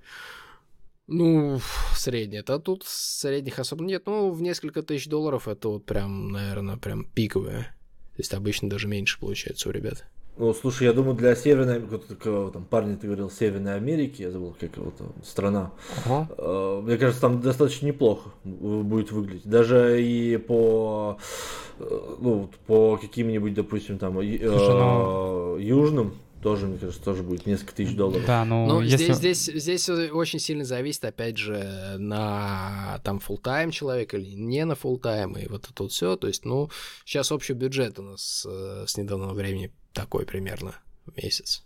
Ну, средняя. Это тут средних особо нет. Ну, в несколько тысяч долларов это вот прям, наверное, прям пиковая. То есть обычно даже меньше получается у ребят. Ну, слушай, я думаю, для Северной, такого там парня ты говорил, Северной Америки, я забыл, как его там, страна. Ага. Э, Мне кажется, там достаточно неплохо будет выглядеть. Даже и по, э, ну, по каким-нибудь, допустим, там, э, Слушай, ну- южным, тоже, мне кажется, тоже будет несколько тысяч долларов. Да, ну, Ну, если... здесь, здесь, здесь очень сильно зависит, опять же, на там full тайм человек или не на full тайм и вот это вот все. То есть, ну, сейчас общий бюджет у нас э, с недавнего времени такой примерно в месяц.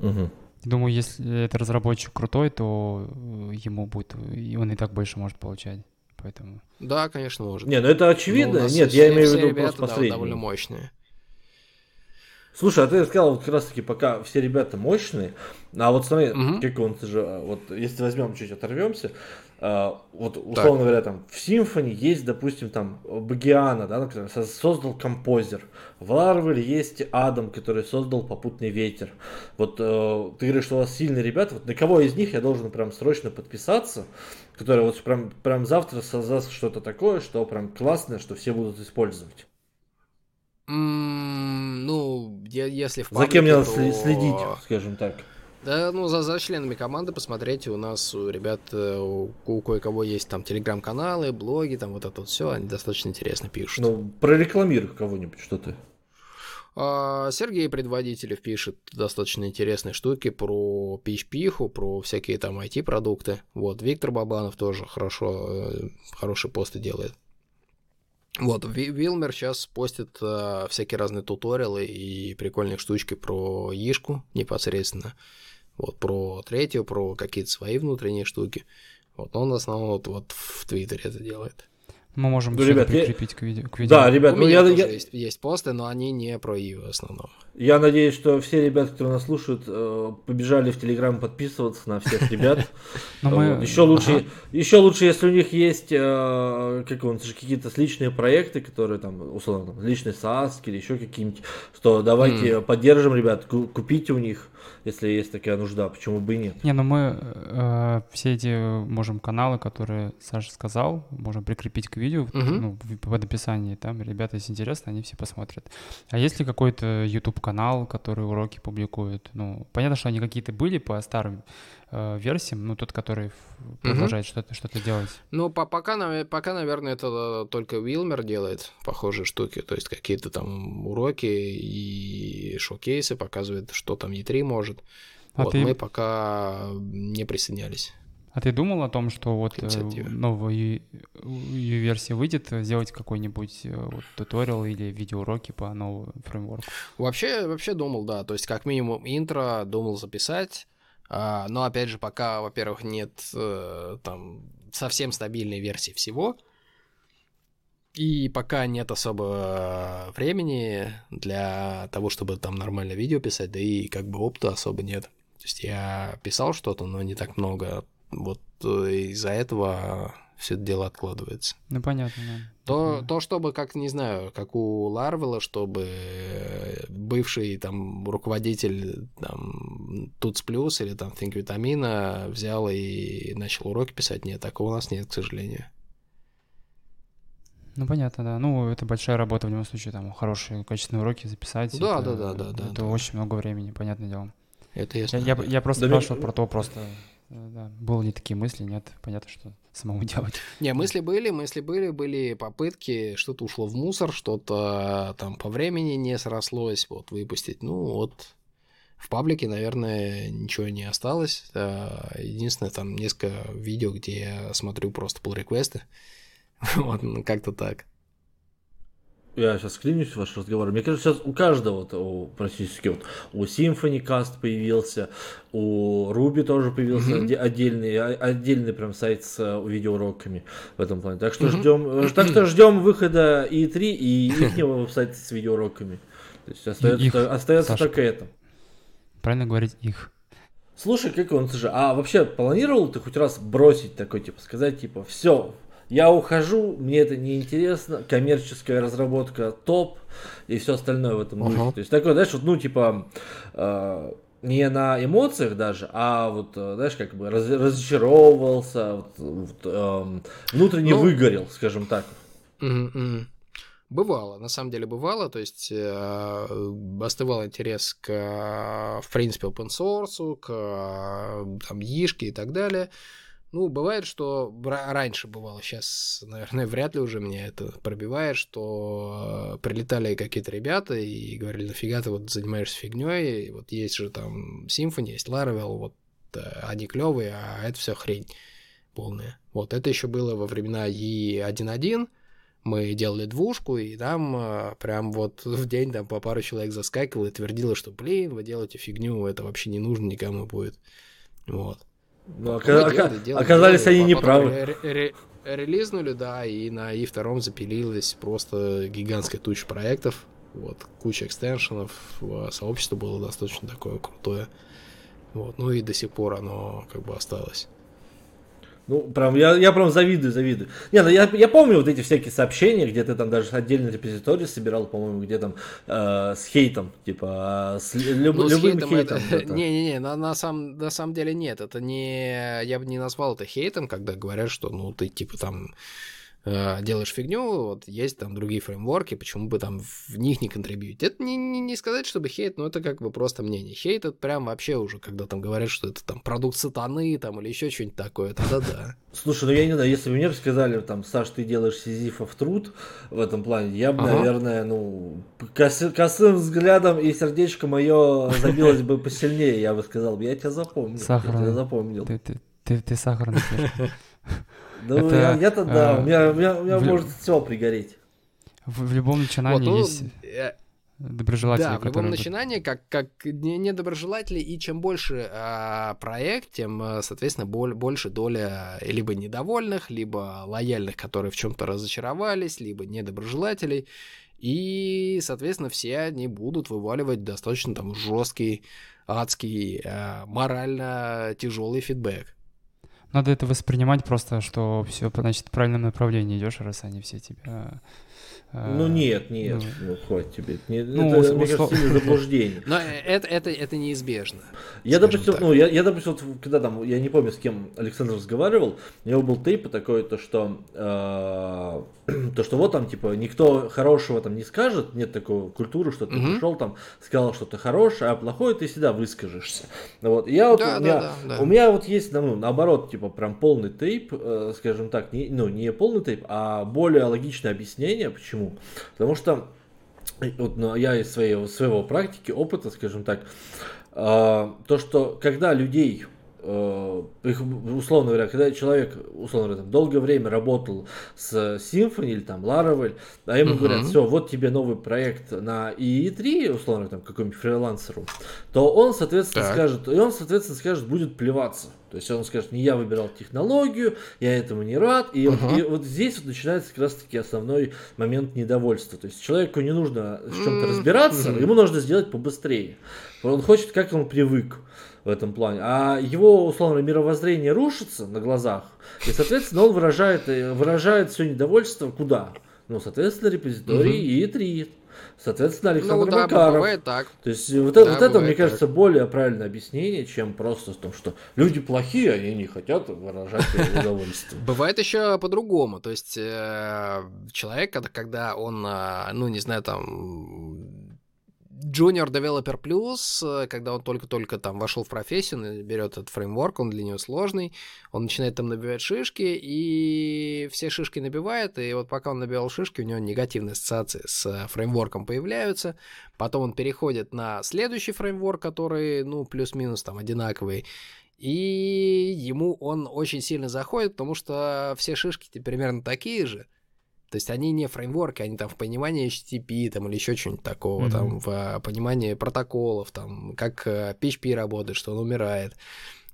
Мгм. Думаю, если это разработчик крутой, то э, ему будет, и он и так больше может получать. Поэтому... Да, конечно, может. Не, ну это Ну, очевидно. нас Нет, все- я имею в виду ребята, просто да, довольно мощные. Слушай, а ты сказал вот как раз таки, пока все ребята мощные, а вот смотри, Мгм. как он же, а, вот если возьмем чуть оторвемся, а, вот условно говоря, там в Symfony есть, допустим, там Багиана, да, который со- создал композер, в Laravel есть Адам, который создал попутный ветер. Вот э, ты говоришь, что у вас сильные ребята, вот на кого из них я должен прям срочно подписаться, который вот прям, прям завтра создаст что-то такое, что прям классное, что все будут использовать. Ну, если в За кем мне надо паблике, то- следить, скажем так. Да, ну, за, за членами команды посмотрите, у нас у ребят, э, у, у кое-кого есть там телеграм-каналы, блоги, там вот это вот все, они достаточно интересно пишут. Ну, прорекламируй кого-нибудь, что ты. А, Сергей Предводителев пишет достаточно интересные штуки про PHP, про всякие там IT-продукты. Вот, Виктор Бабанов тоже хорошо, э, хорошие посты делает. Вот, Ви- Вилмер сейчас постит э, всякие разные туториалы и прикольные штучки про Ишку непосредственно. Вот, про третью, про какие-то свои внутренние штуки. Вот, он в основном вот, вот в Твиттере это делает. Мы можем Ну, это ребят, я- прикрепить к видео. К видео. Да, ребят, У ну меня я, тоже я, есть, есть посты, но они не про Ивы в основном. я надеюсь, что все ребята, которые нас слушают, э, побежали в Телеграм подписываться на всех ребят. (laughs) Мы... еще лучше, еще лучше, если у них есть э, как он, какие-то личные проекты, которые там, условно, личный SaaS или еще какие-нибудь, что давайте поддержим ребят, ку- купите у них, если есть такая нужда, почему бы и нет. Не, ну мы э, все эти можем каналы, которые Саша сказал, можем прикрепить к видео, Мгм. ну, в- под описании. Там ребята, если интересно, они все посмотрят. А есть ли какой-то YouTube канал, который уроки публикует? Ну, понятно, что они какие-то были по старым э, версиям, ну тот, который продолжает что-то что-то делать. Ну, по- пока, пока, наверное, это только Вилмер делает похожие штуки, то есть какие-то там уроки и шоу-кейсы показывает, что там E3 может. А вот, ты- мы пока не присоединялись. А ты думал о том, что вот э, Инициатива. новая версия выйдет, э, сделать какой-нибудь э, вот, туториал или видеоуроки по новому фреймворку? Вообще, вообще думал, да, то есть как минимум интро думал записать, а, но опять же пока, во-первых, нет там совсем стабильной версии всего, и пока нет особо времени для того, чтобы там нормально видео писать, да и как бы опыта особо нет. То есть я писал что-то, но не так много. Вот э, из-за этого все это дело откладывается. Ну, понятно, да. То, Мгм. то, чтобы, как, не знаю, как у Ларвела, чтобы э, бывший там руководитель там Туц Плюс или там Think Витамина взял и начал уроки писать, нет, такого у нас нет, к сожалению. Ну, понятно, да. Ну, это большая работа в любом случае, там, хорошие, качественные уроки записать. Да, это- да, да, да, да, Это да. очень много времени, понятное дело. Это Я, ясно. я, я просто Да, спрашивал мне- про то, просто, да, было ли такие мысли, нет, понятно, что самому (laughs) делать. Не, мысли были, мысли были, были попытки, что-то ушло в мусор, что-то там по времени не срослось, вот, выпустить. Ну, вот, в паблике, наверное, ничего не осталось. Единственное, там несколько видео, где я смотрю просто pull реквесты (laughs) Вот, ну, как-то так. Я сейчас клянусь в ваш разговор. Мне кажется, сейчас у каждого, вот, у, практически вот, у Symfony Cast появился, у Ruby тоже появился оде- отдельный, а- отдельный прям сайт с э, видеороуроками в этом плане. Так что Мгм. ждем, э, так что ждем выхода и3 и (laughs) ихнего веб-сайта с видеоуроками. То есть остается, их, остается Сашка. только это. Правильно говорить их. Слушай, как он же, а вообще планировал ты хоть раз бросить такой, типа, сказать, типа, все, я ухожу, мне это не интересно, коммерческая разработка топ и все остальное в этом духе. Ага. То есть такой, знаешь, вот, ну, типа, э, не на эмоциях даже, а вот, э, знаешь, как бы раз- разочаровывался, вот, вот, эм, внутренне Ну, выгорел, скажем так. Бывало, на самом деле бывало, то есть э, остывал интерес к, в принципе, open source, к там, Ишке и так далее. Ну, бывает, что раньше бывало, сейчас, наверное, (laughs) вряд ли уже меня это пробивает, что прилетали какие-то ребята и говорили, нафига ты вот занимаешься фигней, вот есть же там Symfony, есть Laravel, вот э, они клевые, а это все хрень полная. Вот это еще было во времена E1.1, мы делали двушку, и там э, прям вот (laughs) в день там по пару человек заскакивало и твердило, что, блин, вы делаете фигню, это вообще не нужно никому будет. Вот. Ну, ока- делали, делали, оказались делали, они неправы. Ре- ре- релизнули, да, и на и2 запилилась просто гигантская туча проектов, вот, куча экстеншенов, сообщество было достаточно такое крутое, вот, ну и до сих пор оно как бы осталось. Ну, прям, я, я прям завидую, завидую. Не, ну я, я помню вот эти всякие сообщения, где ты там даже отдельный репозиторий собирал, по-моему, где там э, с хейтом, типа, с люб, ну, любым с хейтом. Не-не-не, на, на, сам, на самом деле нет, это не, я бы не назвал это хейтом, когда говорят, что, ну, ты, типа, там, Э, делаешь фигню, вот есть там другие фреймворки, почему бы там в них не контрибьютить. Это не, не, не сказать, чтобы хейт, но это как бы просто мнение. Хейт это прям вообще уже, когда там говорят, что это там продукт сатаны там или еще что-нибудь такое, тогда да. Слушай, ну я не знаю, если бы мне сказали, там, Саш, ты делаешь сизифов труд в этом плане, я бы, ага. наверное, ну, кос, косым взглядом и сердечко мое забилось бы посильнее, я бы сказал, я тебя запомнил. Сахарный. Я тебя запомнил. Ты, ты, ты, ты сахарный. (laughs) Ну, это, я, я-то да, э, у меня, у меня, у меня в, может все пригореть. В, в любом начинании вот, ну, есть э, доброжелатели. Да, в любом начинании, как, как недоброжелатели, и чем больше э, проект, тем, э, соответственно, боль, больше доля либо недовольных, либо лояльных, которые в чем-то разочаровались, либо недоброжелателей. И, соответственно, все они будут вываливать достаточно там жесткий, адский, э, морально тяжелый фидбэк. Надо это воспринимать просто, что все, значит, в правильном направлении идешь, раз они все тебя ну нет, нет, ну, ну хватит тебе. Не, ну, это, мне кажется, сильное заблуждение. Но это, это, это неизбежно. Я, допустим, так. ну, я, я, допустим, вот, когда там, я не помню, с кем Александр разговаривал, у него был тейп такой, то, что, э, (clears throat) то, что вот там, типа, никто хорошего там не скажет, нет такой культуры, что ты угу. пришел там, сказал что-то хорошее, а плохое ты всегда выскажешься. Вот, я вот, да, у, меня, да, да, да. у меня вот есть, ну, наоборот, типа, прям полный тейп, э, скажем так, не, ну, не полный тейп, а более логичное объяснение, почему Почему? Потому что вот, ну, я из своего, своего практики, опыта, скажем так, э, то, что когда людей Э, условно говоря, когда человек, условно говоря, там, долгое время работал с Symfony или там Laravel, а ему uh-huh. говорят, все, вот тебе новый проект на EE3, условно, там, какому-нибудь фрилансеру, то он, соответственно, так. скажет, и он, соответственно, скажет, будет плеваться. То есть он скажет, не я выбирал технологию, я этому не рад. И, uh-huh. вот, и вот здесь вот начинается как раз-таки основной момент недовольства. То есть человеку не нужно с чем-то разбираться, uh-huh. ему нужно сделать побыстрее. Он хочет, как он привык в этом плане. А его, условно, мировоззрение рушится на глазах, и, соответственно, он выражает, э, выражает все недовольство куда? Ну, соответственно, репозитории угу. и 3. Соответственно, Александр ну, да, Макаров. Бывает так. То есть вот, да, вот это, мне кажется, так. более правильное объяснение, чем просто в том, что люди плохие, они не хотят выражать удовольствие. Bывает (laughs) еще по-другому. То есть э, человек, когда он, э, ну, не знаю, там Junior Developer Plus, э, когда он только-только там вошел в профессию, берет этот фреймворк, он для него сложный, он начинает там набивать шишки, и все шишки набивает, и вот пока он набивал шишки, у него негативные ассоциации с э, фреймворком появляются, потом он переходит на следующий фреймворк, который, ну, плюс-минус там одинаковый, и ему он очень сильно заходит, потому что все шишки примерно такие же, то есть они не фреймворки, они там в понимании HTTP там, или еще что-нибудь такого, mm-hmm. там в а, понимании протоколов, там как PHP э, работает, что он умирает.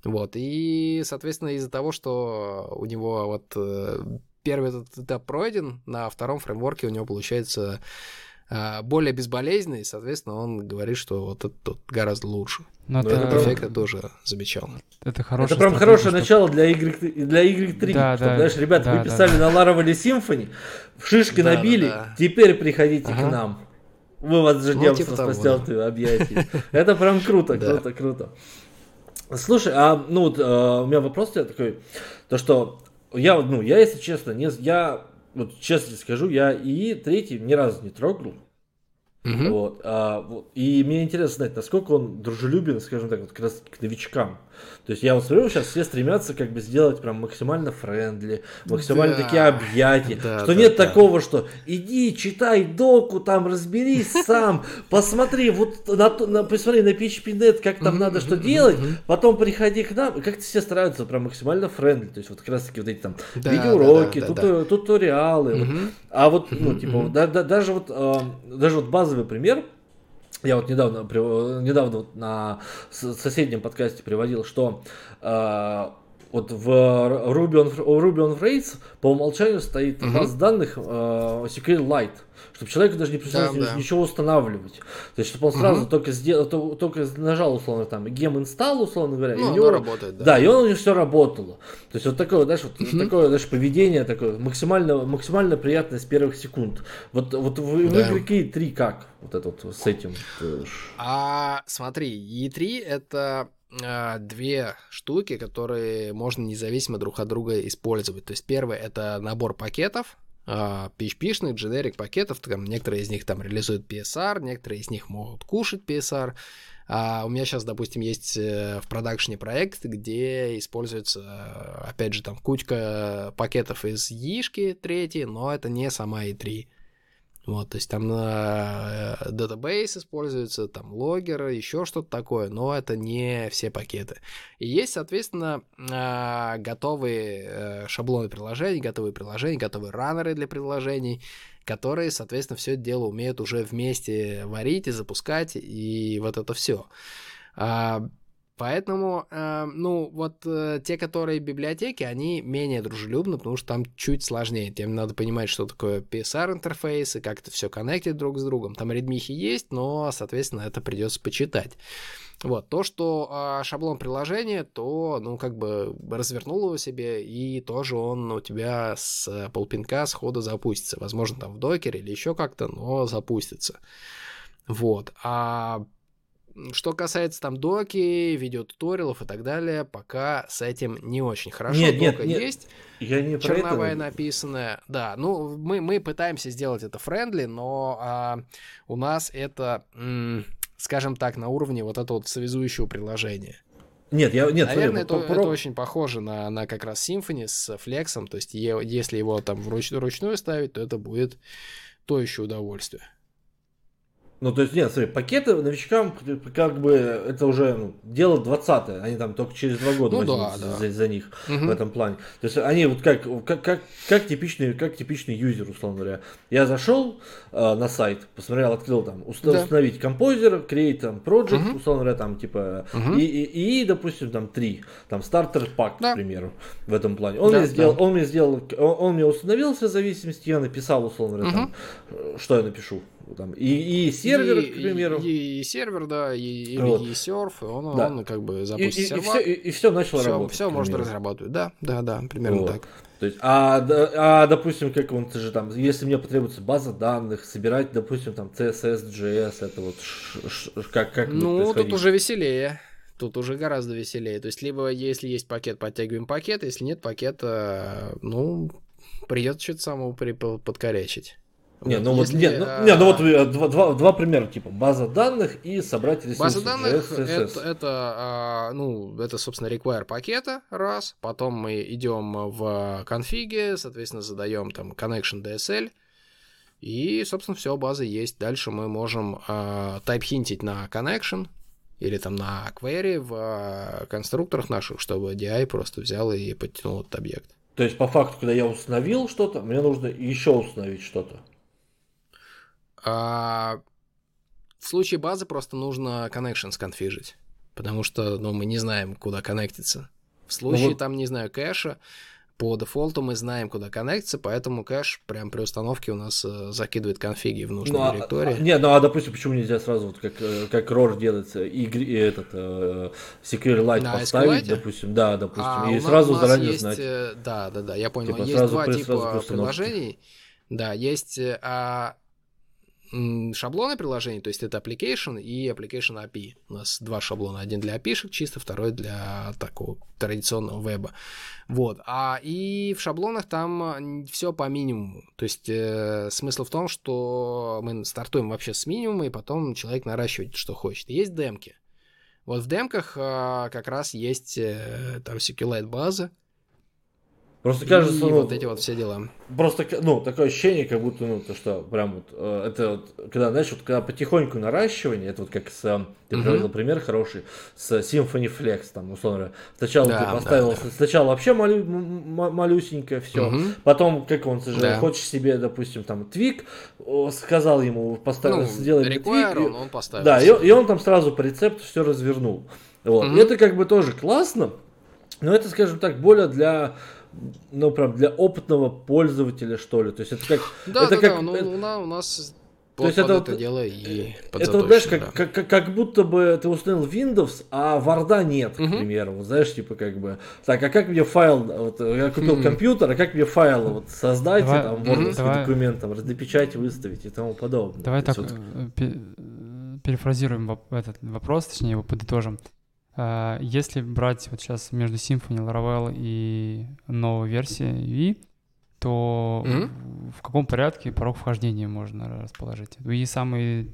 Вот, и, соответственно, из-за того, что у него вот э, первый этот этап пройден, на втором фреймворке у него получается более безболезненный, соответственно, он говорит, что вот это тут гораздо лучше. Но это, это эффект я тоже замечал. Это хорошее. Это прям хорошее что... начало для Y, для Y3. Да, чтобы, да, знаешь, ребята, да, вы писали да, на Symfony, в шишки да, набили, да, да. теперь приходите ага. к нам. Мы вас ждем ну, типа с да. объятиями. Это прям круто, круто, круто. Слушай, а ну вот, э, у меня вопрос тебе такой, то что я, ну, я, если честно, не, я вот честно скажу, я и третий ни разу не трогал. Мгм. Вот, а, вот. И мне интересно знать, насколько он дружелюбен, скажем так, вот как раз к новичкам. То есть я вот смотрю, сейчас все стремятся как бы сделать прям максимально френдли, максимально Да. такие объятия, Да, что да, нет да. такого, что иди, читай доку, там разберись сам, посмотри, вот на, на- посмотри на PHP.net, как там надо что делать, потом приходи к нам. Как-то все стараются прям максимально френдли, то есть вот как раз таки вот эти там Да, видеоуроки, да, да, да, туториалы, вот а вот, ну, типа, да- да- даже вот, э, даже вот базовый пример, я вот недавно, при- недавно на соседнем подкасте приводил, что э, вот в Ruby on, у Ruby on Rails по умолчанию стоит Мгм. база данных э, SQLite, чтобы человеку даже не пришлось Да, да. ничего устанавливать. То есть, чтобы он сразу Мгм. только, сделал, то- только нажал, условно, там, gem install, условно говоря, и Ну, у оно него- работает, да. да, и он у него все работало. То есть вот такое, знаешь, вот Мгм. такое, знаешь, поведение такое максимально, максимально приятное с первых секунд. Вот, вот в, в Да. игре 3 как? Вот это вот с этим. А смотри, E3 это две штуки, которые можно независимо друг от друга использовать. То есть первое это набор пакетов, а, PHP-шных, generic пакетов, там, некоторые из них там реализуют PSR, некоторые из них могут кушать PSR. А у меня сейчас, допустим, есть э, в продакшене проект, где используется, опять же, там кучка пакетов из Ишки третьей, но это не сама E3. Вот, то есть там э, датабейс используется, там логеры, еще что-то такое, но это не все пакеты. И есть, соответственно, э, готовые э, шаблоны приложений, готовые приложения, готовые раннеры для приложений, которые, соответственно, все это дело умеют уже вместе варить и запускать, и вот это все. Поэтому, э, ну, вот э, те, которые библиотеки, они менее дружелюбны, потому что там чуть сложнее. Тем надо понимать, что такое PSR-интерфейс и как это все коннектит друг с другом. Там редмихи есть, но, соответственно, это придется почитать. Вот, то, что а, шаблон приложения, то, ну, как бы развернул его себе, и тоже он у тебя с э, полпинка сходу запустится. Возможно, там в докере или еще как-то, но запустится. Вот. А что касается там доки, видеотуториалов и так далее, пока с этим не очень хорошо. Нет, нет, Дока нет. есть, Я не черновая это. написанная. Да, ну, мы, мы пытаемся сделать это френдли, но а, у нас это, скажем так, на уровне вот этого вот связующего приложения. Нет, я нет, Наверное, смотри, это, про- это очень похоже на, на как раз Symfony с флексом. То есть, е- если его там вруч- вручную ставить, то это будет то еще удовольствие. Ну, то есть, нет, смотри, пакеты новичкам, как бы, это уже ну, дело 20 они там только через два года Ну да, да. За, за них в Мгм. этом плане. То есть, они вот как, как, как, как, типичный, как типичный юзер, условно говоря. Я зашел э, на сайт, посмотрел, открыл там, уста- Да. установить композер, create там project, Мгм. условно говоря, там, типа, Мгм. и, и, и, допустим, там, три, там, стартер пак, Да. к примеру, в этом плане. Он Да, мне сделал, да. он мне сделал, он, он мне установил все зависимости, я написал, условно говоря, там, э, что я напишу. Там, и, и сервер, И- к примеру. И, и сервер, да, и, и, Вот. и серф, и он, Да. он как бы И, запустит и, сервак. все, и, и все начало все, работать. к можно разрабатывать. Да, да, да, примерно Вот. так. То есть, а, а, допустим, как он же там, если мне потребуется база данных, собирать, допустим, там CSS, JS, это вот ш- ш- как, как Ну, тут уже веселее. Тут уже гораздо веселее. То есть, либо если есть пакет, подтягиваем пакет, если нет пакета, ну, придется что-то самого по- подкорячить. Не, Вот ну вот, если, нет, ну, а, не, ну вот э, два, два, два примера, типа база данных и собрать ресурсы. База данных JS, CSS. это, это, а, ну, это, собственно, require пакета, раз. Потом мы идем в конфиге, соответственно, задаем там connection DSL. И, собственно, все, база есть. Дальше мы можем а, тайп-хинтить на connection или там на query в а, конструкторах наших, чтобы DI просто взял и подтянул этот объект. То есть, по факту, когда я установил что-то, мне нужно еще установить что-то. А, в случае базы просто нужно connection сконфижить, потому что ну, мы не знаем, куда коннектиться. В случае, вот- там, не знаю, кэша, по дефолту мы знаем, куда коннектиться, поэтому кэш прям при установке у нас э, закидывает конфиги в нужную Ну, а- директорию. а- не, ну а допустим, почему нельзя сразу, вот как, э, как ROR делается, и, гри- и этот э, Secure Light На поставить, SQLite? допустим, да, допустим, А, и у сразу у нас заранее есть, знать. э, Да, да, да, я понял. Типа есть два при- типа приложений. Да, есть... э, а, шаблоны приложений, то есть это application и application API. У нас два шаблона, один для API чисто, второй для такого традиционного веба. Вот. А и в шаблонах там все по минимуму. То есть э, смысл в том, что мы стартуем вообще с минимума, и потом человек наращивает, что хочет. Есть демки. Вот в демках э, как раз есть э, там SQLite база, Просто кажется, и ну, вот эти вот все дела. Просто, ну, такое ощущение, как будто, ну, то, что прям вот, э, это вот, когда, знаешь, вот когда потихоньку наращивание, это вот как с, э, ты приводил пример хороший, с Symfony Flex, там, условно говоря. Сначала Да, ты да, поставил, да. сначала вообще малю, м- м- малюсенькое все, Мгм. потом, как он, же Да. хочешь себе, допустим, там, твик, сказал ему, поставил, Ну, сделай require твик, и- он, он поставил. да, и, и он там сразу по рецепту все развернул. Вот. Мгм. И это как бы тоже классно, но это, скажем так, более для ну, прям для опытного пользователя, что ли. То есть это как... (laughs) Да, это да, как, да, ну, это- у нас, у нас То есть под это это вот- дело и это вот, знаешь, да. как, как, как будто бы ты установил Windows, а Варда нет, к Мгм. примеру. Вот знаешь, типа как бы, так, а как мне файл, вот, я купил Мгм. компьютер, а как мне файл вот, создать, Давай- и там, вордовский Давай- документ, там, раздопечать, выставить и тому подобное. Давай То так вот- э, э, перефразируем этот вопрос, точнее его подытожим. А, Если брать вот сейчас между Symfony, Laravel и новой версией UI, то Мгм. в каком порядке порог вхождения можно расположить? И самый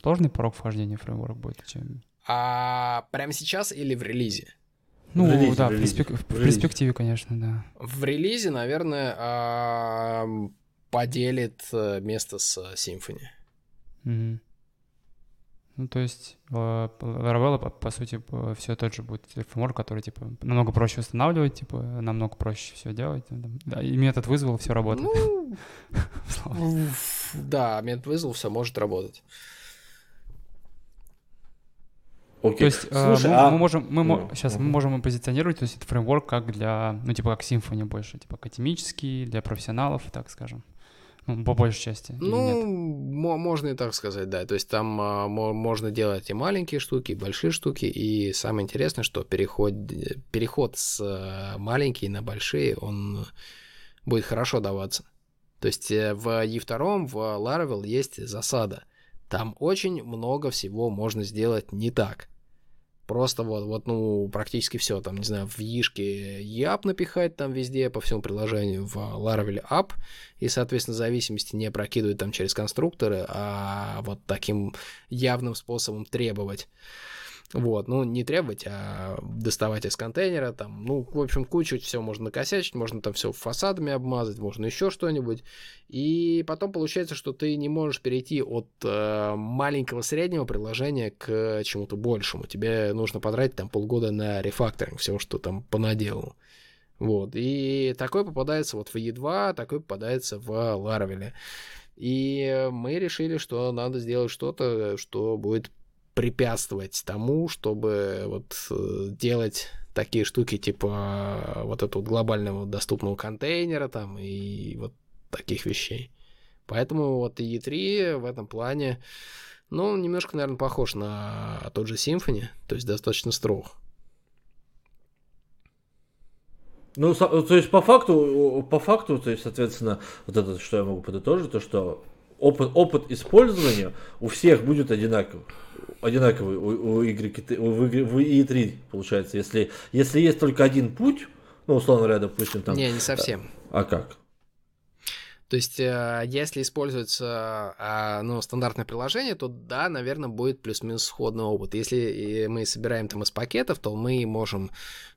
сложный порог вхождения в фреймворк будет? Чем? А прямо сейчас или в релизе? Ну, релизе, да, в в, релизе, перспек- в в релизе. перспективе, конечно, да. В релизе, наверное, а, поделит э, место с Symfony. Мгм. Ну, то есть э, Laravel, по, по сути, все тот же будет фреймворк, который, типа, намного проще устанавливать, типа, намного проще все делать. да, и метод вызвал, все работает. Ну, (laughs) да, метод вызвал, все может работать. Окей. То есть э, Слушай, мы, а- мы можем, мы Ну, сейчас мы мгм. можем позиционировать, то есть это фреймворк как для, ну, типа, как Symfony больше, типа, академический, для профессионалов, так скажем. Ну, по большей части. Ну, можно и так сказать, да. То есть там а, мо- можно делать и маленькие штуки, и большие штуки. И самое интересное, что переход, переход с а, маленькие на большие, он будет хорошо даваться. То есть э, в E2, в Laravel есть засада. Там очень много всего можно сделать не так. Просто вот, вот, ну, практически все. Там, не знаю, в Ишке Яп напихать там везде, по всему приложению, в Laravel App, и, соответственно, зависимости не прокидывать там через конструкторы, а вот таким явным способом требовать. Вот, ну, не требовать, а доставать из контейнера, там, ну, в общем, кучу все можно накосячить, можно там все фасадами обмазать, можно еще что-нибудь. И потом получается, что ты не можешь перейти от э, маленького среднего приложения к чему-то большему. Тебе нужно потратить там полгода на рефакторинг всего, что там понаделал. Вот. И такой попадается вот в E2, такой попадается в Laravel. И мы решили, что надо сделать что-то, что будет препятствовать тому, чтобы вот э, делать такие штуки типа э, вот этого глобального доступного контейнера там и вот таких вещей. Поэтому вот E3 в этом плане, ну, немножко, наверное, похож на тот же Symfony, то есть достаточно строг. Ну, то есть по факту, по факту, то есть, соответственно, вот это, что я могу подытожить, то что опыт, опыт использования у всех будет одинаковый. Одинаковый у, у, Y, в, игре- в E3, получается. Если, если есть только один путь, ну, условно говоря, допустим, там... Не, не совсем. А как? То есть, э, если используется а, ну, стандартное приложение, то да, наверное, будет плюс-минус сходный опыт. Если мы собираем там из пакетов, то мы можем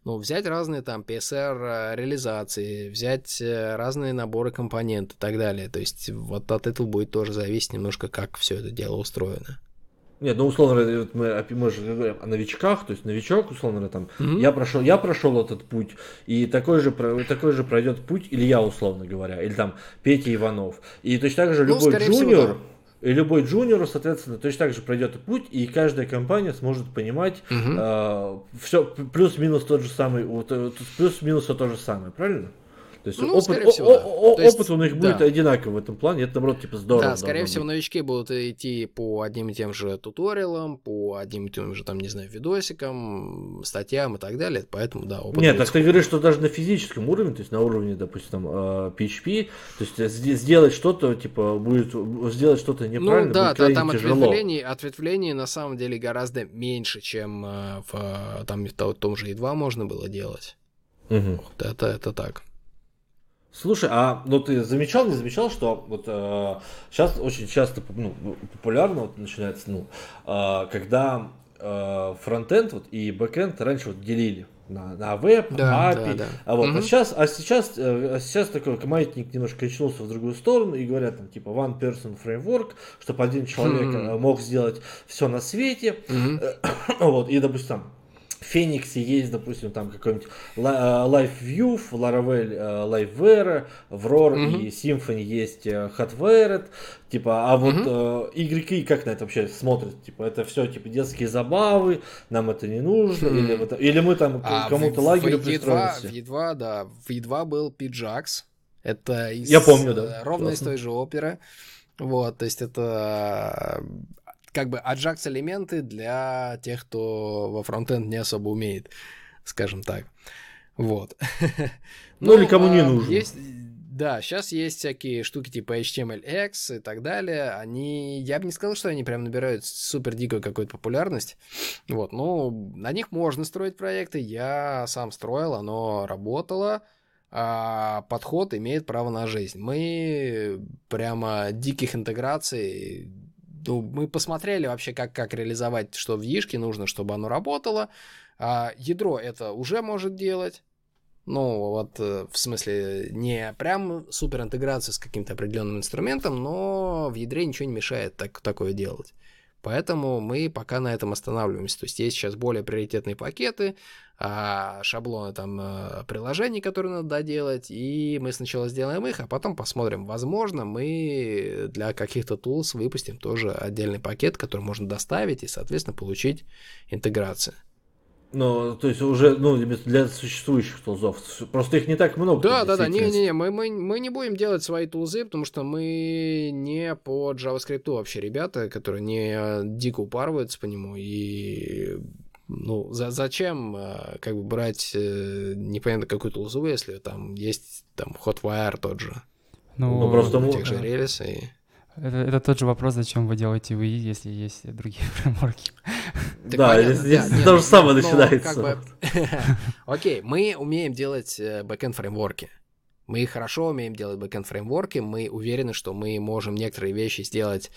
ну, взять разные там PSR э, взять э, разные наборы компонентов и так далее. То есть, вот от этого будет тоже зависеть немножко, как все это дело устроено. Нет, ну, условно говоря, вот мы, мы же говорим о новичках, то есть новичок, условно говоря, там, Мгм. я прошел, я прошел этот путь, и такой же, такой же пройдет путь Илья, условно говоря, или там Петя Иванов. И точно так же Ну, любой скорее всего, джуниор, и любой джуниор, соответственно, точно так же пройдет путь, и каждая компания сможет понимать Мгм. все плюс-минус тот же самый, вот, э, плюс-минус все то же самое, правильно? То есть Ну, опыт, о- всего, да. о- о- То есть, опыт у них будет да. одинаковый в этом плане. Это, наоборот, типа здорово. Да, скорее всего, быть. новички будут идти по одним и тем же туториалам, по одним и тем же, там, не знаю, видосикам, статьям и так далее. Поэтому, да, опыт Нет, так ты говоришь, что даже на физическом уровне, то есть на уровне, допустим, там, э, PHP, то есть э, сде- сделать что-то, типа, будет, сделать что-то неправильно, Ну да, будет да, там тяжело. ответвлений, ответвлений на самом деле гораздо меньше, чем э, в э, там, в то- том же Yii2 можно было делать. Мгм. Вот это, это так. Слушай, а ну ты замечал, не замечал, что вот сейчас очень часто ну, популярно вот начинается, ну, э, когда э, фронтенд вот, и бэкенд раньше вот делили на, на веб, Да, API, да, да. а вот, Мгм. а сейчас, а сейчас, э, а сейчас такой маятник немножко качнулся в другую сторону и говорят там типа one person framework, чтобы один человек Мгм. э, мог сделать все на свете, Мгм. (coughs) вот, и, допустим, там, Фениксе есть, допустим, там какой-нибудь э, LiveView, в Laravel э, LiveWare, в ROR Мгм. и Symfony есть э, Hotwired, типа, а вот Мгм. э, как на это вообще смотрят? Типа, это все, типа, детские забавы, нам это не нужно, Хм. или, вот- или мы там А кому-то в- лагерю в E2, пристроимся. в E2, да, в E2 был Pidgex. Это из, Я помню, да. Ровно из Классно. той же оперы. Вот, то есть это как бы Ajax элементы для тех, кто во фронтенд не особо умеет, скажем так. Вот. (laughs) Ну, или кому не а, нужен. Есть, да, сейчас есть всякие штуки типа HTMLX и так далее. Они, я бы не сказал, что они прям набирают супер дикую какую-то популярность. Вот, ну, на них можно строить проекты. Я сам строил, оно работало. а подход имеет право на жизнь. Мы прямо диких интеграций ну, мы посмотрели вообще, как, как реализовать, что в Ешке нужно, чтобы оно работало. А ядро это уже может делать. Ну, вот э, в смысле, не прям супер интеграция с каким-то определенным инструментом, но в ядре ничего не мешает так, такое делать. Поэтому мы пока на этом останавливаемся. То есть есть сейчас более приоритетные пакеты, а, шаблоны там э, приложений, которые надо доделать, и мы сначала сделаем их, а потом посмотрим. Возможно, мы для каких-то tools выпустим тоже отдельный пакет, который можно доставить и, соответственно, получить интеграцию. Ну, то есть уже, ну, для существующих тулзов. Просто их не так много. Да, да, да, не-не-не, мы, мы, мы не будем делать свои тулзы, потому что мы не по JavaScript вообще ребята, которые не э, дико упарываются по нему, и ну, за, зачем э, как бы брать э, непонятно какую тулзу, если там есть там Hotwire тот же, Ну, Ну, просто тех же и... Это, это тот же вопрос, зачем вы делаете ВИ, если есть другие (laughs) фреймворки. Так Да, понятно, здесь да, то же ну, самое но начинается. как бы- (laughs) Окей, мы умеем делать бэкэнд фреймворки. Мы хорошо умеем делать бэкэнд фреймворки. Мы уверены, что мы можем некоторые вещи сделать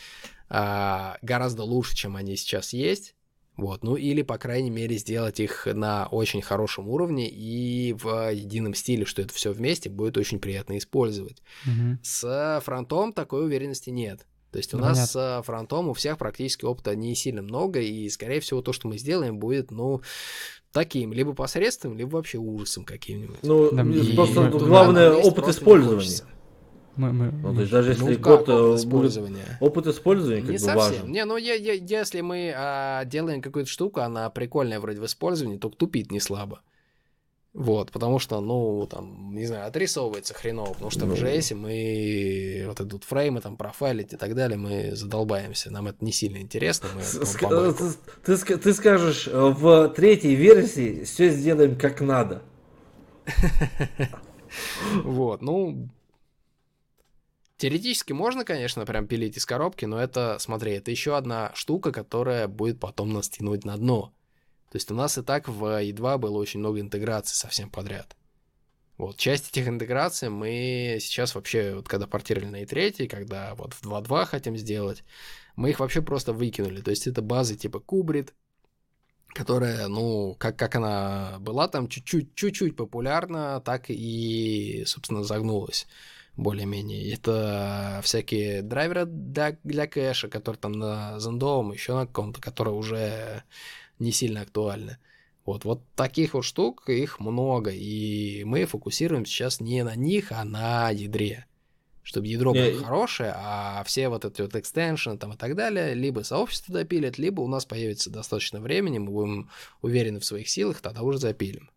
а, гораздо лучше, чем они сейчас есть. Вот, ну или, по крайней мере, сделать их на очень хорошем уровне и в едином стиле, что это все вместе будет очень приятно использовать. Мгм. С фронтом такой уверенности нет. То есть у Ну, нас с фронтом у всех практически опыта не сильно много, и, скорее всего, то, что мы сделаем, будет, ну, таким, либо посредственным, либо вообще ужасом каким-нибудь. Ну, Да, и- просто и- главное опыт использования. Мы, мы, Ну, то мы- есть даже если ну, год опыт э, будет... использования? Опыт использования как Не бы совсем. важен. Не, ну я, я- если мы а, делаем какую-то штуку, она прикольная вроде в использовании, то тупит не слабо. Вот, потому что, ну, там, не знаю, отрисовывается хреново, потому что Ну. в JS мы вот идут фреймы, там, профайлить и так далее, мы задолбаемся. Нам это не сильно интересно. Мы ск- Ты, ты скажешь, э, в третьей версии все сделаем как надо. (laughs) Вот, ну... Теоретически можно, конечно, прям пилить из коробки, но это, смотри, это еще одна штука, которая будет потом нас тянуть на дно. То есть у нас и так в E2 было очень много интеграций совсем подряд. Вот, часть этих интеграций мы сейчас вообще, вот когда портировали на E3, когда вот в 2.2 хотим сделать, мы их вообще просто выкинули. То есть это базы типа Кубрит, которая, ну, как, как она была там чуть-чуть, чуть-чуть популярна, так и, собственно, загнулась более-менее. Это всякие драйверы для, для кэша, которые там на зендовом, еще на каком-то, которые уже не сильно актуальны. Вот, вот таких вот штук, их много, и мы фокусируемся сейчас не на них, а на ядре. Чтобы ядро было и- хорошее, а все вот эти вот экстеншены там и так далее, либо сообщество допилит, либо у нас появится достаточно времени, мы будем уверены в своих силах, тогда уже запилим.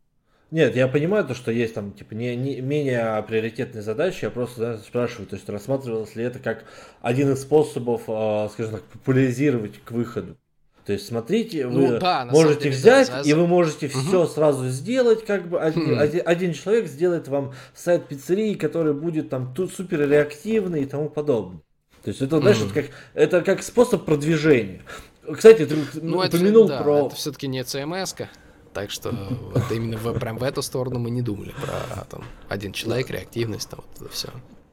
Нет, я понимаю то, что есть там типа не, не менее приоритетные задачи, я просто да, спрашиваю, то есть рассматривалось ли это как один из способов, э, скажем так, популяризировать к выходу. То есть, смотрите, вы ну, да, можете деле, взять, да, и вы можете угу. все сразу сделать, как бы один, хм. один, один человек сделает вам сайт пиццерии, который будет там тут супер реактивный и тому подобное. То есть это, знаешь, mm. это, как, это как способ продвижения. Кстати, ты ну, упомянул это, да, про... Это все-таки не CMS, -ка. Так что (laughs) вот именно в, прям в эту сторону мы не думали про там, один человек, реактивность, там вот это все.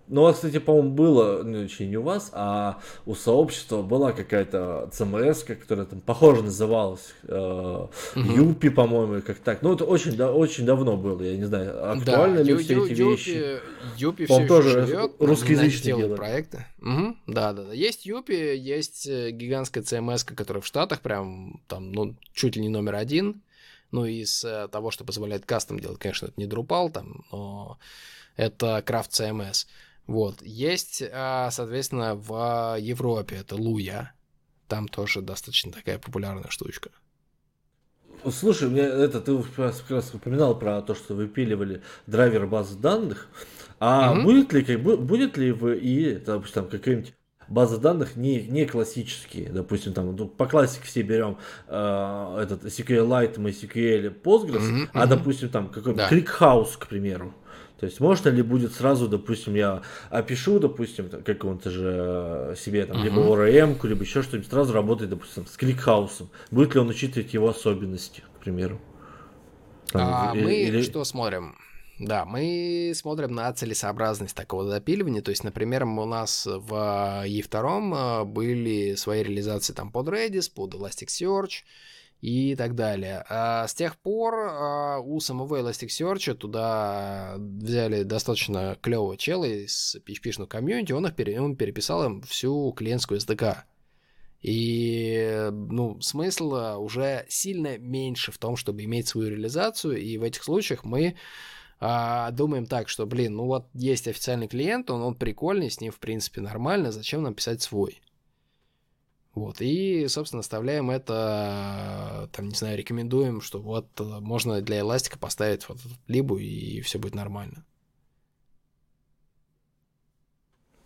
Ну, а, кстати, по-моему, было, ну, точнее, не у вас, а у сообщества была какая-то ЦМС, которая там похоже называлась, э, Юпи, по-моему, как так. Ну, это очень, да, очень давно было, я не знаю, актуальны да, ли ю, все ю, эти Юпи, вещи. Юпи все тоже живет, русскоязычные делают проекты. Угу, да, да, да. Есть Юпи, есть э, гигантская ЦМС, которая в Штатах прям там, ну, чуть ли не номер один. Ну, из э, того, что позволяет кастом делать, конечно, это не Drupal там, но это Craft CMS. Вот. Есть, а, соответственно, в Европе это Луя. Там тоже достаточно такая популярная штучка. Слушай, мне это ты как раз упоминал про то, что выпиливали драйвер базы данных. А угу. будет ли как будет ли в ИИ, допустим, там какие-нибудь базы данных не, не классические, допустим, там ну, по классике все берем э, этот SQLite, MySQL, Postgres, mm-hmm, а допустим там какой-нибудь да. ClickHouse, к примеру. То есть можно ли будет сразу, допустим, я опишу, допустим, какого-то же себе там, uh-huh. либо ORM, либо еще что-нибудь, сразу работает, допустим, с кликхаусом. Будет ли он учитывать его особенности, к примеру? Там, а, или, мы или... что смотрим? Да, мы смотрим на целесообразность такого запиливания. То есть, например, у нас в E2 были свои реализации там под Redis, под Elasticsearch, и так далее. А с тех пор а, у самого Elasticsearch туда взяли достаточно клевого чела из PHP-шного комьюнити, он, их пере, он переписал им всю клиентскую SDK. И, ну, смысл уже сильно меньше в том, чтобы иметь свою реализацию, и в этих случаях мы а, думаем так, что, блин, ну вот есть официальный клиент, он, он прикольный, с ним, в принципе, нормально, зачем нам писать свой? Вот, и, собственно, оставляем это, там, не знаю, рекомендуем, что вот э, можно для эластика поставить вот либо и все будет нормально.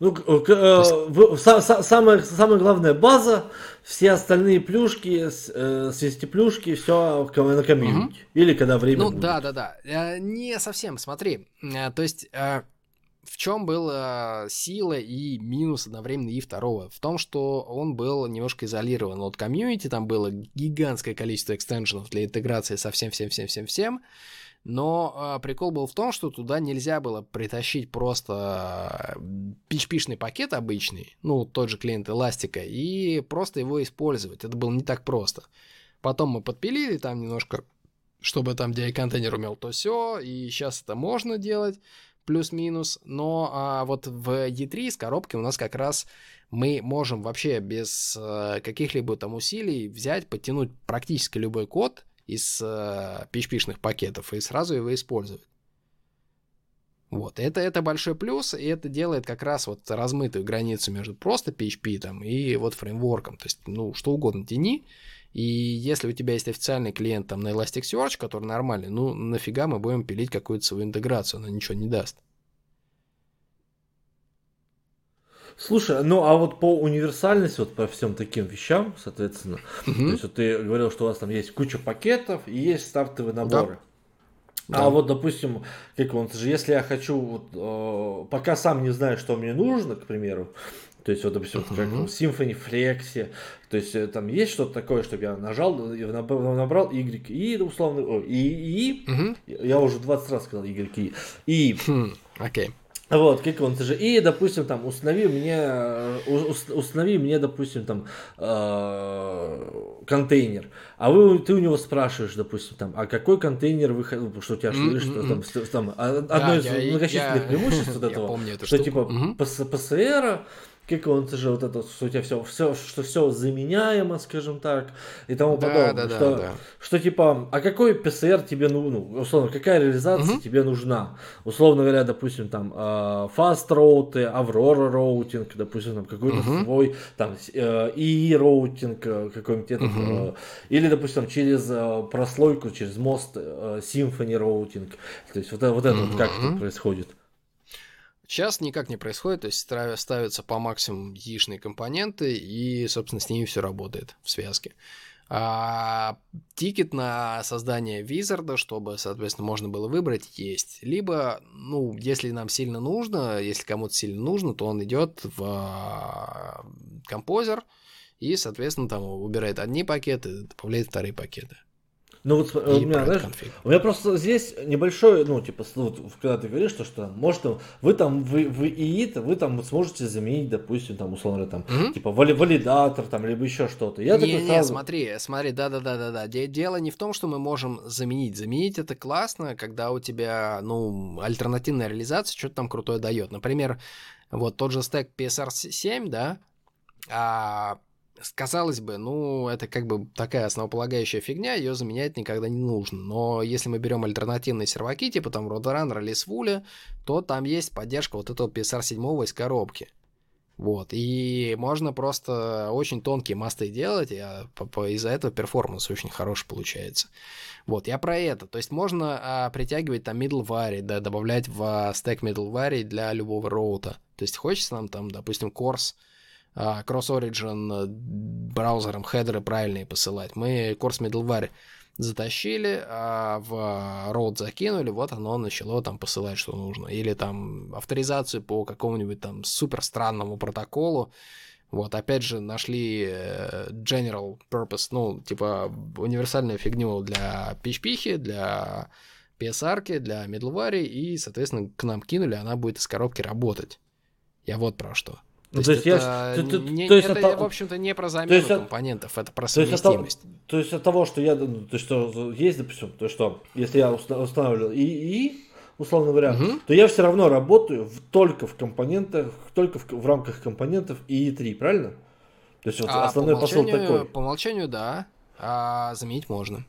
Ну, э, есть... самая, самая главная база, все остальные плюшки, э, свести плюшки, все на комьюнити. Угу. Или когда время Ну, будет. да, да, да. Э, не совсем, смотри. То есть в чем была сила и минус одновременно и второго? В том, что он был немножко изолирован от комьюнити, там было гигантское количество экстеншенов для интеграции со всем-всем-всем-всем-всем, но а, прикол был в том, что туда нельзя было притащить просто PHP-шный пакет обычный, ну, тот же клиент эластика, и просто его использовать. Это было не так просто. Потом мы подпилили там немножко, чтобы там DI-контейнер умел то все, и сейчас это можно делать плюс-минус, но а, вот в E3 с коробки у нас как раз мы можем вообще без а, каких-либо там усилий взять, подтянуть практически любой код из PHP-шных пакетов и сразу его использовать. Вот, это, это большой плюс, и это делает как раз вот размытую границу между просто PHP там и вот фреймворком. То есть, ну, что угодно тяни, и если у тебя есть официальный клиент там на Elasticsearch, который нормальный, ну нафига мы будем пилить какую-то свою интеграцию, она ничего не даст. Слушай, ну а вот по универсальности, вот по всем таким вещам, соответственно, uh-huh. то есть вот ты говорил, что у вас там есть куча пакетов и есть стартовые наборы. Да. А да. вот, допустим, как он же, если я хочу, вот, э, пока сам не знаю, что мне нужно, к примеру, то есть, вот, допустим, uh-huh. как в Symfony Flex, то есть, э, там есть что-то такое, чтобы я нажал, набрал Y, и, условно, о, и, и, uh-huh. я уже 20 раз сказал Y, и, и. Хм, окей. Okay. Вот, как он же. И, допустим, там, установи мне, установи мне, допустим, там, э, контейнер. А вы, ты у него спрашиваешь, допустим, там, а какой контейнер вы, что у тебя, mm-hmm. что там, там, одно да, из я, многочисленных (laughs) я, преимуществ от этого, помню что, типа, mm-hmm. ПСР, как он, же вот это, что у тебя все, все, что все заменяемо, скажем так, и тому Да, подобное. да, да, что, да. что типа, а какой PSR тебе, ну, ну, условно, какая реализация Мгм. тебе нужна? Условно говоря, допустим, там, э, Fast Route'ы, Aura роутинг, допустим, там, какой-то Мгм. свой, там, с- э, Yii роутинг, э, какой-нибудь этот, э, или, допустим, через прослойку, через мост Symfony роутинг. То есть вот, это- вот это вот как это происходит. Сейчас никак не происходит, то есть ставятся по максимуму яичные компоненты, и, собственно, с ними все работает в связке. А тикет на создание визарда, чтобы, соответственно, можно было выбрать, есть. Либо, ну, если нам сильно нужно, если кому-то сильно нужно, то он идет в а, композер и, соответственно, там выбирает одни пакеты, добавляет вторые пакеты. Ну вот И у меня, знаешь, конфиг. у меня просто здесь небольшой, ну, типа, вот, когда ты говоришь, что, что может, вы там, вы, вы ИИ, вы там сможете заменить, допустим, там, условно, там, Мгм. типа, вали- валидатор, там, либо еще что-то. Я не, такой не, сразу... смотри, смотри, да-да-да-да-да. Де- Дело не в том, что мы можем заменить. Заменить это классно, когда у тебя, ну, альтернативная реализация что-то там крутое дает. Например, вот тот же стек PSR7, да, а, казалось бы, ну, это как бы такая основополагающая фигня, ее заменять никогда не нужно. Но если мы берем альтернативные серваки, типа там Roadrunner или Svule, то там есть поддержка вот этого PSR7 из коробки. Вот, и можно просто очень тонкие мосты делать, и а, из-за этого performance очень хороший получается. Вот, я про это. То есть можно а, притягивать там middleware, да, добавлять в а, стек middleware для любого роута. То есть хочется нам там, допустим, CORS, а, Cross-Origin э, браузером хедеры правильные посылать. Мы CORS middleware затащили, а в роут закинули, вот оно начало там посылать, что нужно. Или там авторизацию по какому-нибудь там супер странному протоколу. Вот, опять же, нашли э, general purpose, ну, типа универсальную фигню для PHP, для PSR, для middleware, и, соответственно, к нам кинули, она будет из коробки работать. Я вот про что. Ну, то есть я это, ты- не- то есть это, это- в общем-то, не про замену есть от- компонентов, это про от, совместимость. то есть от того, что я, ну, то что есть, допустим, то что, если я уста- устанавливаю ИИ, условно говоря, Мгм. то я все равно работаю в- только в компонентах, только в, в рамках компонентов ИИ3, правильно? То есть вот А, основной по, посыл такой. по умолчанию, да, а заменить можно.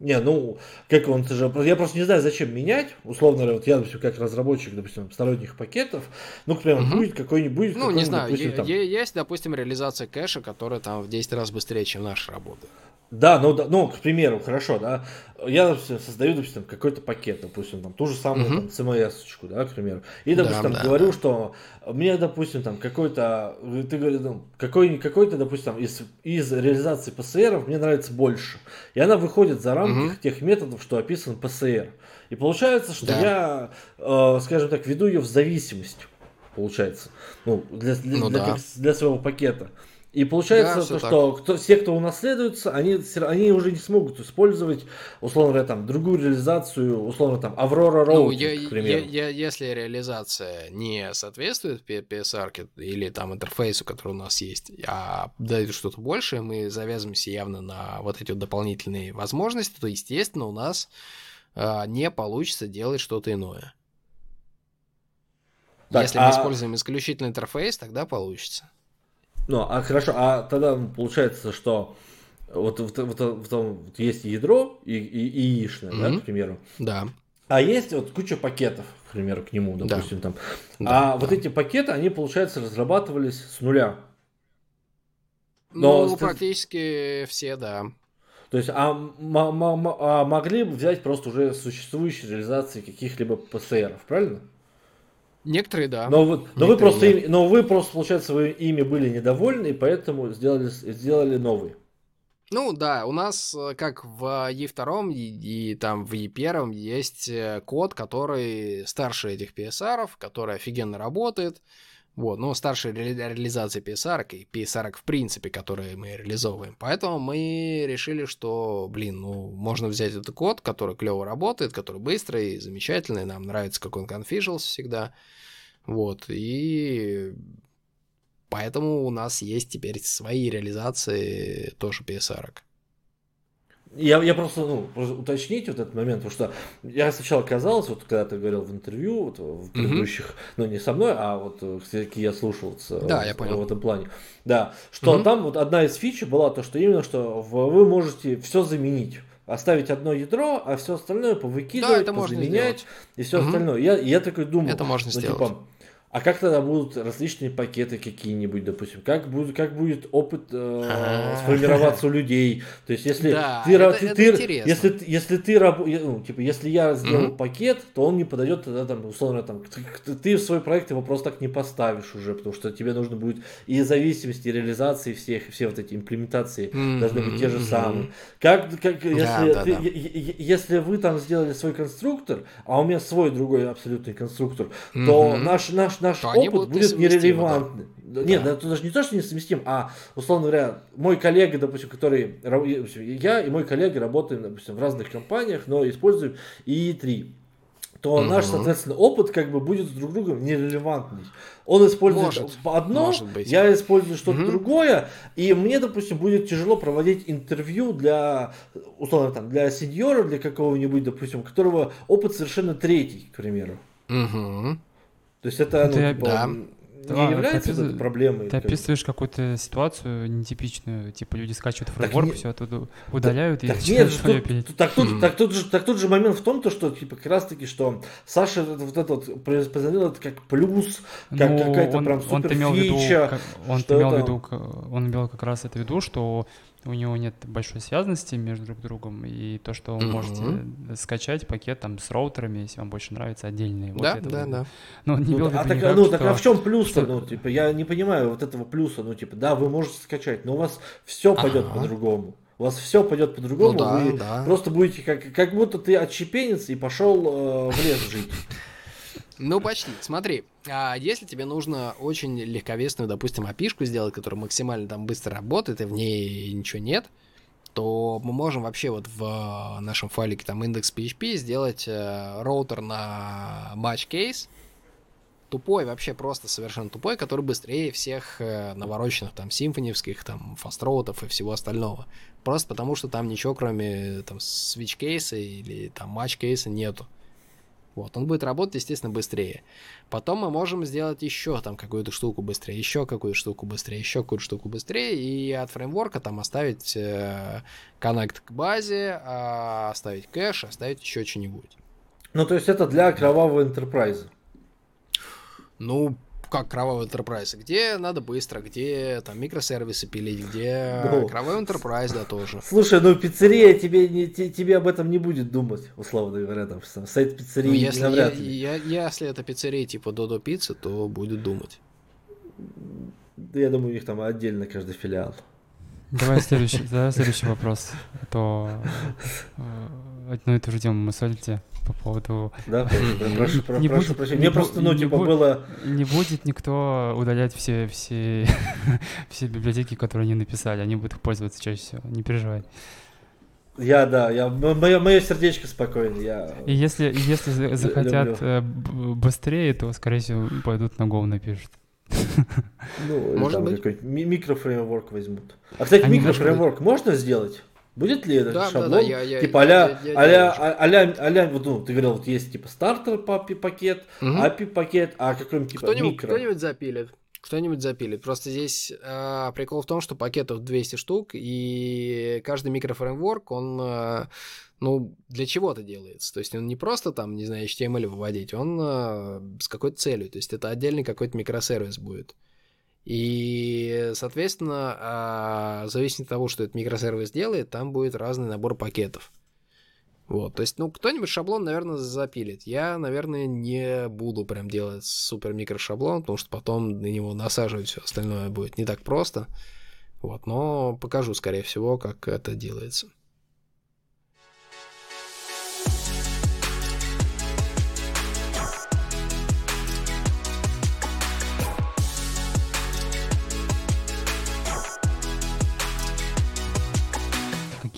Не, ну, как он, же, я просто не знаю, зачем менять, условно говоря, вот я, допустим, как разработчик, допустим, сторонних пакетов, ну, к примеру, Мгм. будет какой-нибудь, Ну, не какой-нибудь, знаю, допустим, там- есть, допустим, реализация кэша, которая там в 10 раз быстрее, чем наша работа. Да, ну, да, ну, к примеру, хорошо, да, я допустим, создаю, допустим, какой-то пакет, допустим, там, ту же самую Мгм. там, CMS-очку, да, к примеру, и, Да, допустим, там, да, говорю, да. что мне, допустим, там, какой-то, ты говоришь, ну, какой, какой-то, допустим, там, из, из реализации PCR мне нравится больше, и она выходит за рамки Мгм. тех методов, что описан PCR, и получается, что Да. я, э, скажем так, веду ее в зависимость, получается, ну, для, для, Ну для, да. как- для своего пакета. И получается, Да, то, что кто, все, кто унаследуются, они, они уже не смогут использовать, условно говоря, там, другую реализацию, условно, там, Aurora Ну, Routine, я- к примеру. я- я- если реализация не соответствует PSR или там интерфейсу, который у нас есть, а дает что-то большее, мы завязываемся явно на вот эти вот дополнительные возможности, то, естественно, у нас а, не получится делать что-то иное. Так, Если а- мы используем исключительно интерфейс, тогда получится. Ну, а хорошо, а тогда получается, что вот, вот, вот, вот там вот есть ядро и, и, яичное, да, Мгм. к примеру. Да. А есть вот куча пакетов, к примеру, к нему, Да. допустим, там. Да, а вот да. эти пакеты, они, получается, разрабатывались с нуля. Но Ну, с- практически все, да. То есть, а, м- а могли бы взять просто уже существующие реализации каких-либо ПСРов, правильно? Некоторые, да. Но, вы, но, вы просто, нет. но вы просто, получается, вы ими были недовольны, и поэтому сделали, сделали новый. Ну да, у нас э, как в E2 и, и там в E1 есть э, код, который старше этих PSR, который офигенно работает. Вот, ну, старше ре- реализации PSR и PSR в принципе, которые мы реализовываем. Поэтому мы решили, что, блин, ну, можно взять этот код, который клево работает, который быстрый, замечательный, нам нравится, как он конфижился всегда. Вот, и поэтому у нас есть теперь свои реализации тоже PSR. Я, я просто, ну, просто уточнить вот этот момент, потому что я сначала казалось, вот когда ты говорил в интервью, вот, в предыдущих, mm-hmm. ну не со мной, а вот все-таки я слушал да, вот, я понял. в этом плане. Да, что mm-hmm. там вот одна из фич была то, что именно, что вы можете все заменить оставить одно ядро, а все остальное повыкидывать, да, это заменять и все угу. остальное. Я, я такой думаю, это можно ну, сделать. Типа, а как тогда будут различные пакеты какие-нибудь, допустим? Как будет, как будет опыт э, сформироваться у людей? То есть, если да, ты, это, ты, это ты интересно. если, если ты ну, типа, если я сделал mm-hmm. пакет, то он не подойдет тогда там, условно, там, ты, ты в свой проект его просто так не поставишь уже, потому что тебе нужно будет и зависимости, и реализации всех, все вот эти имплементации mm-hmm. должны быть те же самые. Как, как если, да, ты, да, да. если вы там сделали свой конструктор, а у меня свой другой абсолютный конструктор, mm-hmm. то наш, наш наш, наш опыт будет нерелевантный. Да. Нет, да. это даже не то, что несовместим, а, условно говоря, мой коллега, допустим, который, я и мой коллега работаем, допустим, в разных компаниях, но используем и3 то угу. наш, соответственно, опыт как бы будет друг другом нерелевантный. Он использует может, одно, может быть. я использую что-то угу. другое, и мне, допустим, будет тяжело проводить интервью для, условно, там, для сеньора, для какого-нибудь, допустим, у которого опыт совершенно третий, к примеру. Угу. То есть это, ну, ты, типа, да. не да, является ты, проблемой. Ты описываешь какую-то ситуацию нетипичную, типа люди скачивают фреймворк, все оттуда удаляют так, и так нет, тут, так, тут, так, тут же, так тут же момент в том, то, что типа как раз таки, что Саша вот это вот позаменил это как плюс, как ну, какая-то прям супер он фича. Он имел в виду, он имел как раз это в виду, что у него нет большой связанности между друг другом, и то, что вы mm-hmm. можете скачать пакет там с роутерами, если вам больше нравится, отдельные. Да, вот да, да. Ну, не ну, а, так, никак, ну, так а в чем плюс-то? Что... Ну, типа, я не понимаю вот этого плюса. Ну, типа, да, вы можете скачать, но у вас все пойдет ага. по-другому. У вас все пойдет по-другому, ну, да, вы да. просто будете как, как будто ты отщепенец и пошел э, в лес жить. Ну, почти. Смотри, а если тебе нужно очень легковесную, допустим, опишку сделать, которая максимально там быстро работает, и в ней ничего нет, то мы можем вообще вот в нашем файлике там index.php сделать э, роутер на match case, тупой, вообще просто совершенно тупой, который быстрее всех э, навороченных там симфонивских, там фастроутов и всего остального. Просто потому, что там ничего кроме там switch кейса или там match кейса нету. Вот, он будет работать, естественно, быстрее. Потом мы можем сделать еще там какую-то штуку быстрее, еще какую-то штуку быстрее, еще какую-то штуку быстрее, и от фреймворка там оставить э, коннект к базе, э, оставить кэш, оставить еще что-нибудь. Ну, то есть это для кровавого enterprise. Ну, как кровавый enterprise, где надо быстро, где там микросервисы пилить, где ну, кровавый enterprise, да, тоже. Слушай, ну пиццерия тебе, не, тебе об этом не будет думать, условно говоря, там сайт пиццерии ну, если, навряд ли. Я, я, если это пиццерия типа Додо Пиццы, то будет думать. Да я думаю, у них там отдельно каждый филиал. Давай следующий, (laughs) давай следующий вопрос. А то э, одну и ту же тему мы солите по поводу... Да, (laughs) прошу, прошу, прошу прощения. Мне просто, ну, типа, было... Не будет никто удалять все, все, (laughs) все библиотеки, которые они написали. Они будут их пользоваться чаще всего. Не переживай. Я, да, я, мое, мое сердечко спокойно. Я и если, если захотят э, быстрее, то, скорее всего, пойдут на Go напишут. Ну, Может быть. микрофреймворк возьмут. А, кстати, микрофреймворк можно сделать? Будет ли это да, шаблон? Да, да, я, я, типа а-ля, я, я, а-ля, а-ля, а-ля, вот, ну, ты говорил, вот есть типа стартер пакет, угу. API пакет, а какой-нибудь типа кто-нибудь, микро. Кто-нибудь запилит. Кто-нибудь запилит. Просто здесь э, прикол в том, что пакетов 200 штук, и каждый микрофреймворк, он, э, ну, для чего-то делается. То есть он не просто там, не знаю, HTML выводить, он э, с какой-то целью. То есть это отдельный какой-то микросервис будет. И, соответственно, а, в зависимости от того, что этот микросервис делает, там будет разный набор пакетов. Вот, то есть, ну, кто-нибудь шаблон, наверное, запилит. Я, наверное, не буду прям делать супер микрошаблон, потому что потом на него насаживать все остальное будет не так просто. Вот, но покажу, скорее всего, как это делается.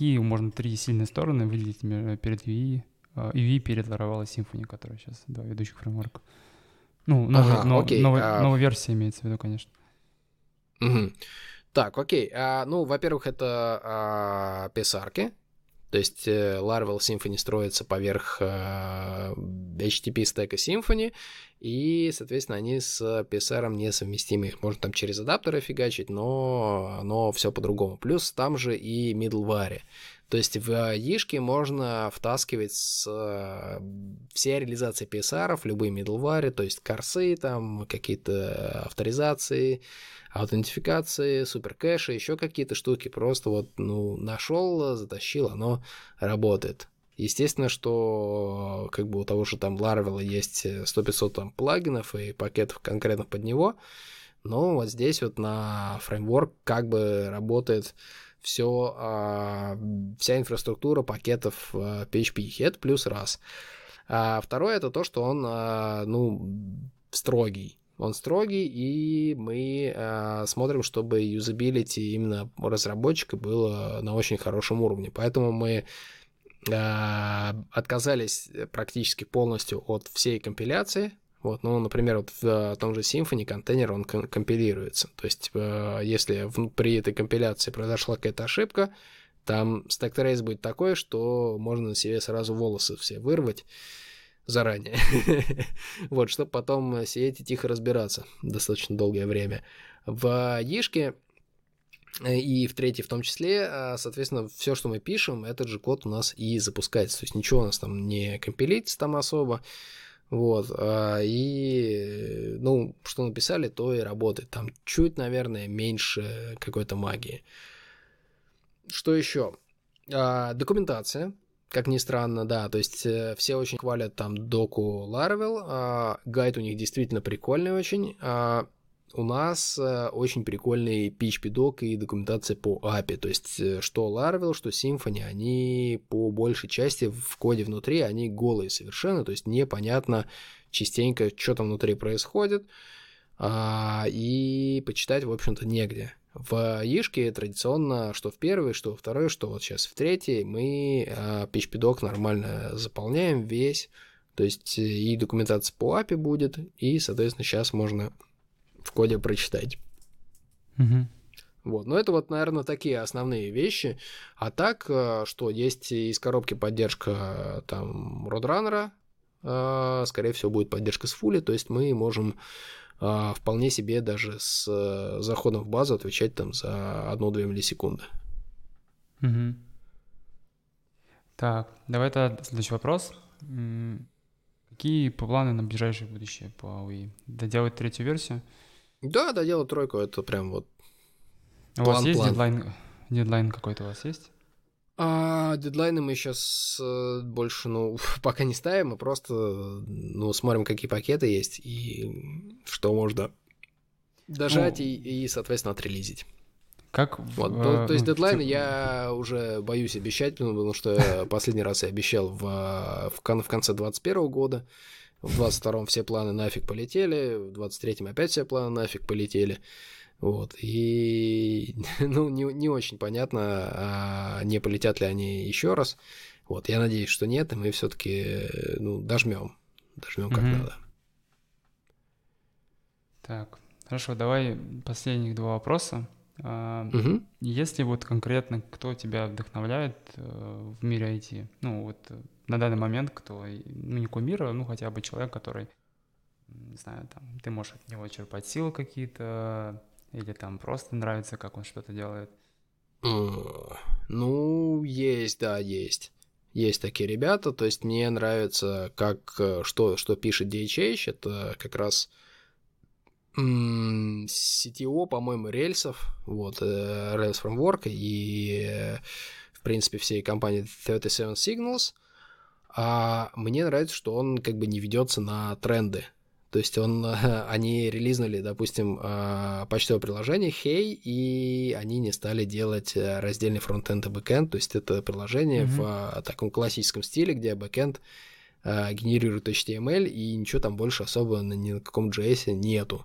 Какие можно три сильные стороны выделить перед VE? И VE передворовала Symfony, которая сейчас два ведущих фреймворка. Ну, новая, ага, но, окей, новая, а... новая версия имеется в виду, конечно. Угу. Так, окей. А, ну, во-первых, это а, писарки. То есть э, Laravel Symfony строится поверх э, HTTP стека Symfony, и, соответственно, они с PSR несовместимы. Их можно там через адаптеры фигачить, но оно все по-другому. Плюс там же и middleware. То есть в Ишке можно втаскивать с, э, все реализации PSR, любые middleware, то есть корсы, там какие-то авторизации, аутентификации, суперкэши, еще какие-то штуки. Просто вот, ну, нашел, затащил, оно работает. Естественно, что как бы у того же там Laravel есть 100-500 там плагинов и пакетов конкретно под него, но вот здесь вот на фреймворк как бы работает все, а, вся инфраструктура пакетов а, PHP. Это плюс раз. А второе это то, что он, а, ну, строгий. Он строгий, и мы э, смотрим, чтобы юзабилити именно разработчика было на очень хорошем уровне. Поэтому мы э, отказались практически полностью от всей компиляции. Вот, ну, например, вот в том же Symfony контейнер, он компилируется. То есть, э, если при этой компиляции произошла какая-то ошибка, там stack trace будет такой, что можно себе сразу волосы все вырвать заранее. (laughs) вот, чтобы потом сидеть и тихо разбираться достаточно долгое время. В Ешке и в третьей в том числе, э, соответственно, все, что мы пишем, этот же код у нас и запускается. То есть ничего у нас там не компилится там особо. Вот, а, и, ну, что написали, то и работает. Там чуть, наверное, меньше какой-то магии. Что еще? А, документация. Как ни странно, да, то есть э, все очень хвалят там доку Laravel, э, гайд у них действительно прикольный очень, э, у нас э, очень прикольный PHP-док и документация по API, то есть э, что Laravel, что Symfony, они по большей части в коде внутри, они голые совершенно, то есть непонятно частенько, что там внутри происходит, э, и почитать, в общем-то, негде. В Ишке традиционно, что в первый, что во второй, что вот сейчас в третий, мы э, PHP-док нормально заполняем весь. То есть э, и документация по API будет, и, соответственно, сейчас можно в коде прочитать. Угу. Вот, но это вот, наверное, такие основные вещи. А так, э, что есть из коробки поддержка там Roadrunner, скорее всего, будет поддержка с фули, то есть мы можем вполне себе даже с э, заходом в базу отвечать там за 1-2 миллисекунды. Угу. Так, давай тогда следующий вопрос. Какие планы на ближайшее будущее по AUI? Доделать третью версию? Да, доделать тройку, это прям вот У план, вас есть план. дедлайн? Дедлайн какой-то у вас есть? А, дедлайны мы сейчас э, больше, ну, (laughs) пока не ставим, мы просто, ну, смотрим, какие пакеты есть и что можно дожать ну, и, и, соответственно, отрелизить. Как? Вот, э, то, есть ну, дедлайны я уже боюсь обещать, ну, потому что (laughs) последний раз я обещал в, в, в конце 2021 года, в 22 все планы нафиг полетели, в 23 опять все планы нафиг полетели. Вот, и, (laughs) ну, не, не очень понятно, а не полетят ли они еще раз. Вот, я надеюсь, что нет, и мы все-таки, ну, дожмем. Дожмем как угу. надо. Так, хорошо, давай последних два вопроса. Угу. Если вот конкретно кто тебя вдохновляет э, в мире IT, ну вот на данный момент кто, ну не кумир, ну хотя бы человек, который, не знаю, там, ты можешь от него черпать силы какие-то, или там просто нравится, как он что-то делает? Ну, есть, да, есть. Есть такие ребята, то есть мне нравится, как, э, что, что пишет DHH, это как раз CTO, по-моему, рельсов, вот, э, Rails Framework и, э, в принципе, всей компании 37 Signals. А мне нравится, что он как бы не ведется на тренды. То есть он, (laughs) они релизнули, допустим, а, почтовое приложение Hey, и они не стали делать э, раздельный фронтенд и бэкенд. То есть это приложение mm-hmm. в а, таком классическом стиле, где бэкенд а, генерирует HTML, и ничего там больше особо ни на каком JS нету.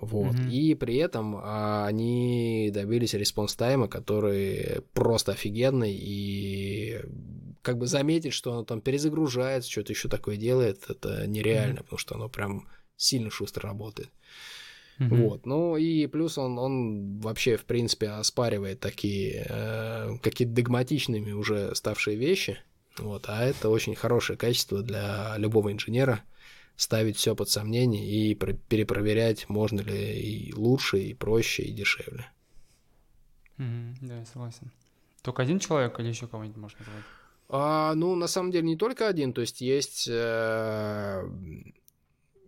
Вот. Mm-hmm. И при этом а, они добились response time -а, который просто офигенный, и как бы заметить, что оно там перезагружается, что-то еще такое делает, это нереально, mm-hmm. потому что оно прям сильно шустро работает. Мгм. Вот. Ну и плюс он, он вообще, в принципе, оспаривает такие э, какие-то догматичными уже ставшие вещи. Вот. А это очень хорошее качество для любого инженера ставить все под сомнение и про- перепроверять, можно ли и лучше, и проще, и дешевле. Мгм. Да, я согласен. Только один человек или еще кого-нибудь можно назвать? А, ну, на самом деле, не только один, то есть есть э,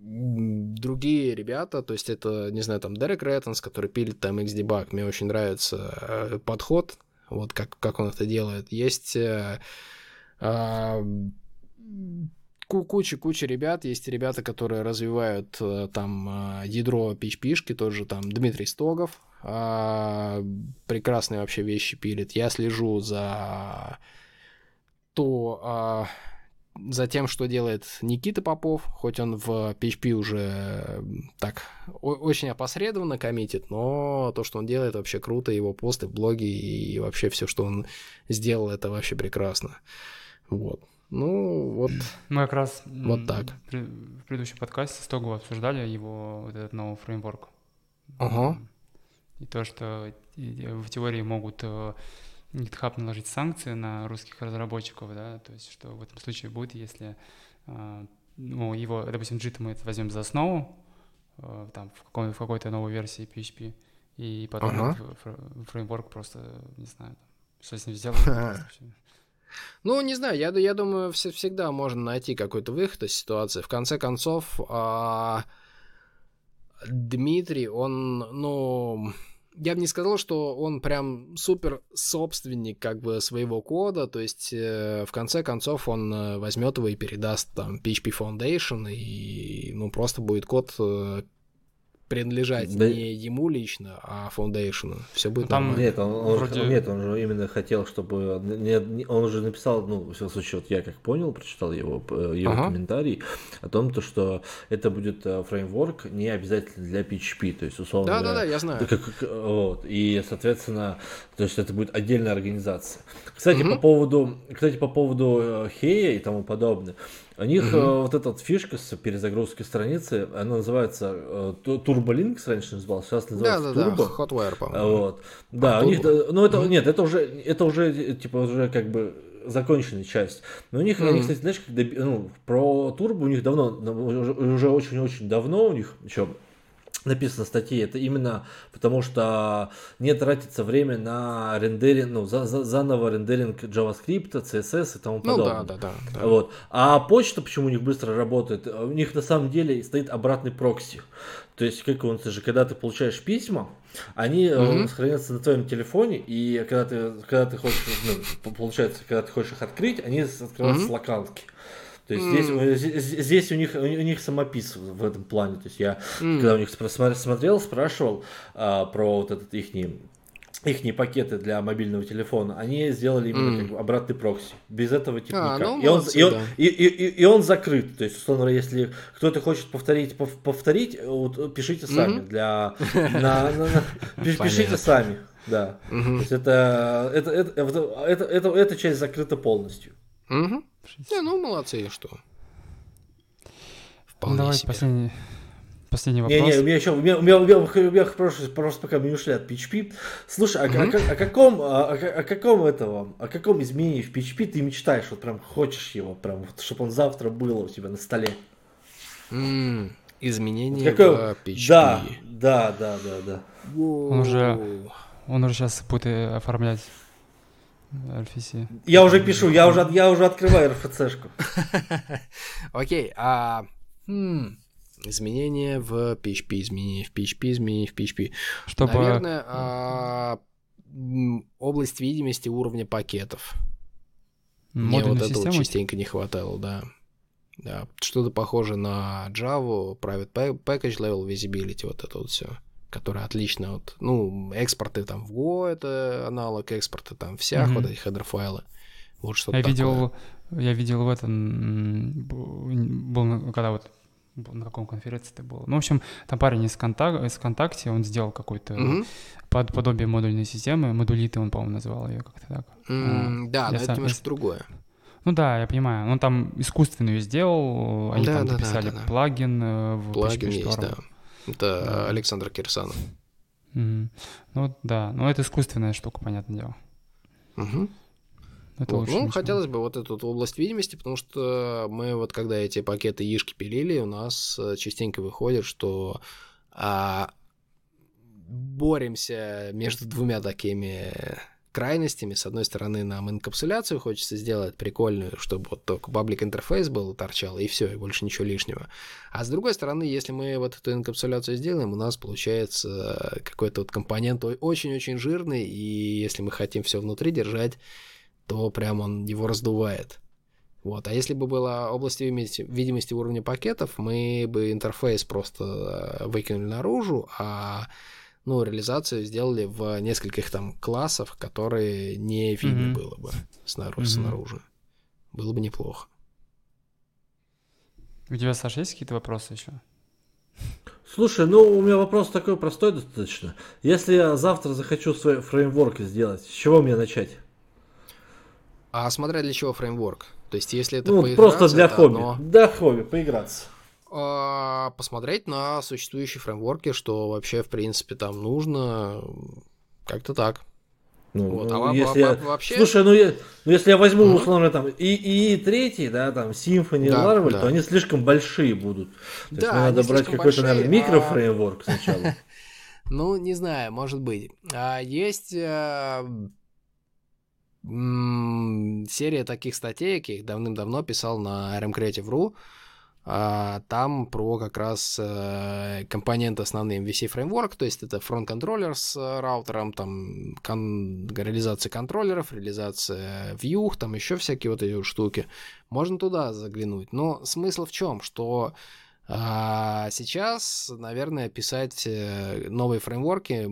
другие ребята, то есть это, не знаю, там Дерек Рэттенс, который пилит там XDebug, мне очень нравится э, подход, вот как, как он это делает. Есть э, а, ку- куча-куча ребят, есть ребята, которые развивают э, там э, ядро PHP-шки, тоже там Дмитрий Стогов, а, прекрасные вообще вещи пилит. Я слежу за то а, за тем, что делает Никита Попов, хоть он в PHP уже так очень опосредованно коммитит, но то, что он делает, вообще круто, его посты в блоге и вообще все, что он сделал, это вообще прекрасно. Вот. Ну, вот. Мы как раз Вот так. в пред- в предыдущем подкасте с Того обсуждали его вот этот новый фреймворк. Ага. И то, что в теории могут э, GitHub наложить санкции на русских разработчиков, да, то есть что в этом случае будет, если э, ну, его, допустим, JIT мы это возьмем за основу, э, там, в, какой- в какой-то новой версии PHP, и потом Ага. фреймворк просто, не знаю, там, что с ним сделать. (laughs) Ну, не знаю, я, я думаю, вс- всегда можно найти какой-то выход из ситуации. В конце концов, а, Дмитрий, он, ну, я бы не сказал, что он прям супер собственник как бы своего кода, то есть э, в конце концов он э, возьмет его и передаст там PHP Foundation, и ну просто будет код э, принадлежать Да- не ему лично, а Foundation. Все будет Ну, там нормально. Нет, он, он- Вроде- нет, он же именно хотел, чтобы... не- не- он уже написал, ну, в всяком случае, вот я как понял, прочитал его, его Ага. комментарий о том, то, что это будет э, фреймворк не обязательно для PHP, то есть, условно Да-да-да, я знаю. как- как- вот, и, соответственно, то есть это будет отдельная организация. Кстати, Мгм. по поводу, кстати, по поводу э, Хея и тому подобное, у них э, вот эта фишка с перезагрузкой страницы, она называется э, Turbolinks раньше назывался, сейчас называется Да-да-да, Turbo. Hotwire, по-моему. Вот. Да, А, у них, да, ну это, Мгм. нет, это уже, это уже, э, типа, уже как бы законченная часть. Но у них, они, Мгм. кстати, знаешь, когда, ну, про турбо у них давно, ну, уже уже очень-очень давно у них еще написано в статье, это именно потому что не тратится время на рендеринг, ну, за, за- заново рендеринг JavaScript, CSS и тому Ну подобное. да, да, да. да. Вот. А почта, почему у них быстро работает, у них на самом деле стоит обратный прокси. То есть, как он же, когда ты получаешь письма, они э, Мгм. сохраняются на твоем телефоне, и когда ты, когда ты хочешь, ну, получается, когда ты хочешь их открыть, они с- открываются с Мгм. локалки. То есть М. здесь, э, здесь, у них у них самопис в этом плане. То есть я М. когда у них смотрел, спрашивал а, про вот этот их их пакеты для мобильного телефона, они сделали именно М. как бы обратный прокси. Без этого типа А, никак. ну, и, он, и, он, да. и, и- и- и он закрыт. То есть, условно говоря, если кто-то хочет повторить, пов- повторить, вот, пишите сами. Мгм. Для, (laughs) на- на- на- пиш- пишите сами. Да. То Мгм. есть это, это, это, это, это, это- эта часть закрыта полностью. Не, ну молодцы, и что. Вполне Давай себе. последний, последний Не, вопрос. не, у меня еще, у меня, у меня, у меня, у меня просто, просто пока мы не ушли от PHP. Слушай, а, Мгм. о, как- о каком, о, о- о каком этого, о каком изменении в PHP ты мечтаешь, вот прям хочешь его, прям, вот, чтобы он завтра было у тебя на столе? М, Изменения Какое- в PHP. Да, да, да, да, да. Он уже- Он уже сейчас будет э, оформлять RFC. Я уже пишу, я уже, я уже открываю RFC-шку. (laughs) Окей, а... м, Изменения в PHP, изменения в PHP, изменения в PHP. Чтобы... Наверное, а, область видимости уровня пакетов. Мне вот этого частенько не хватало, да. Да, что-то похоже на Java, Private Pa- Package Level Visibility, вот это вот все, которое отлично от, ну, экспорты там в Go, это аналог экспорта там всех Мгм. вот этих хедер-файлы. Вот что-то Я такое. видел, я видел в этом, был, когда вот на каком конференции это было. Ну, в общем, там парень из, контак, из ВКонтакте, он сделал какой-то Мгм. под, подобие модульной системы, модулиты он, по-моему, назвал ее как-то так. М, Да, я но это сам- немножко я- другое. Ну да, я понимаю. Он там искусственно ее сделал, они Да, там да, да, написали да, да. плагин э, в Плагин PHP есть, да. Это да. Александр Кирсанов. Ну да, ну это искусственная штука, понятное дело. Угу. Это вот. Ну, хотелось бы вот эту вот область видимости, потому что мы вот когда эти пакеты Ишки пилили, у нас э, частенько выходит, что а, боремся между двумя такими крайностями. С одной стороны, нам инкапсуляцию хочется сделать прикольную, чтобы вот только паблик интерфейс был, торчал, и все, и больше ничего лишнего. А с другой стороны, если мы вот эту инкапсуляцию сделаем, у нас получается какой-то вот компонент очень-очень жирный, и если мы хотим все внутри держать, то прям он его раздувает. Вот. А если бы была область видимости, видимости уровня пакетов, мы бы интерфейс просто э, выкинули наружу, а ну, реализацию сделали в нескольких там классах, которые не видно mm-hmm. было бы снаружи, mm-hmm. снаружи. Было бы неплохо. У тебя, Саша, есть какие-то вопросы еще? Слушай, ну у меня вопрос такой простой достаточно. Если я завтра захочу свои фреймворки сделать, с чего мне начать? А смотря для чего фреймворк? То есть, если это ну, просто для хобби. Оно... Для хобби, поиграться. А, посмотреть на существующие фреймворки, что вообще, в принципе, там нужно. Как-то так. Ну, вот, а если а, я... вообще... Слушай, ну, я... ну если я возьму, mm-hmm. условно, там, и, и третий, да, там, Symfony, да, Laravel, да. то они слишком большие будут. То да, есть надо брать какой-то, наверное, микрофреймворк а... сначала. (laughs) Ну, не знаю, может быть. А есть э, серия таких статей, их давным-давно писал на rmcreative.ru, а, там про как раз э, компоненты основные MVC фреймворк, то есть это фронт-контроллер с э, раутером, там кон- реализация контроллеров, реализация view, там еще всякие вот эти штуки. Можно туда заглянуть. Но смысл в чем? Что а сейчас, наверное, писать э, новые фреймворки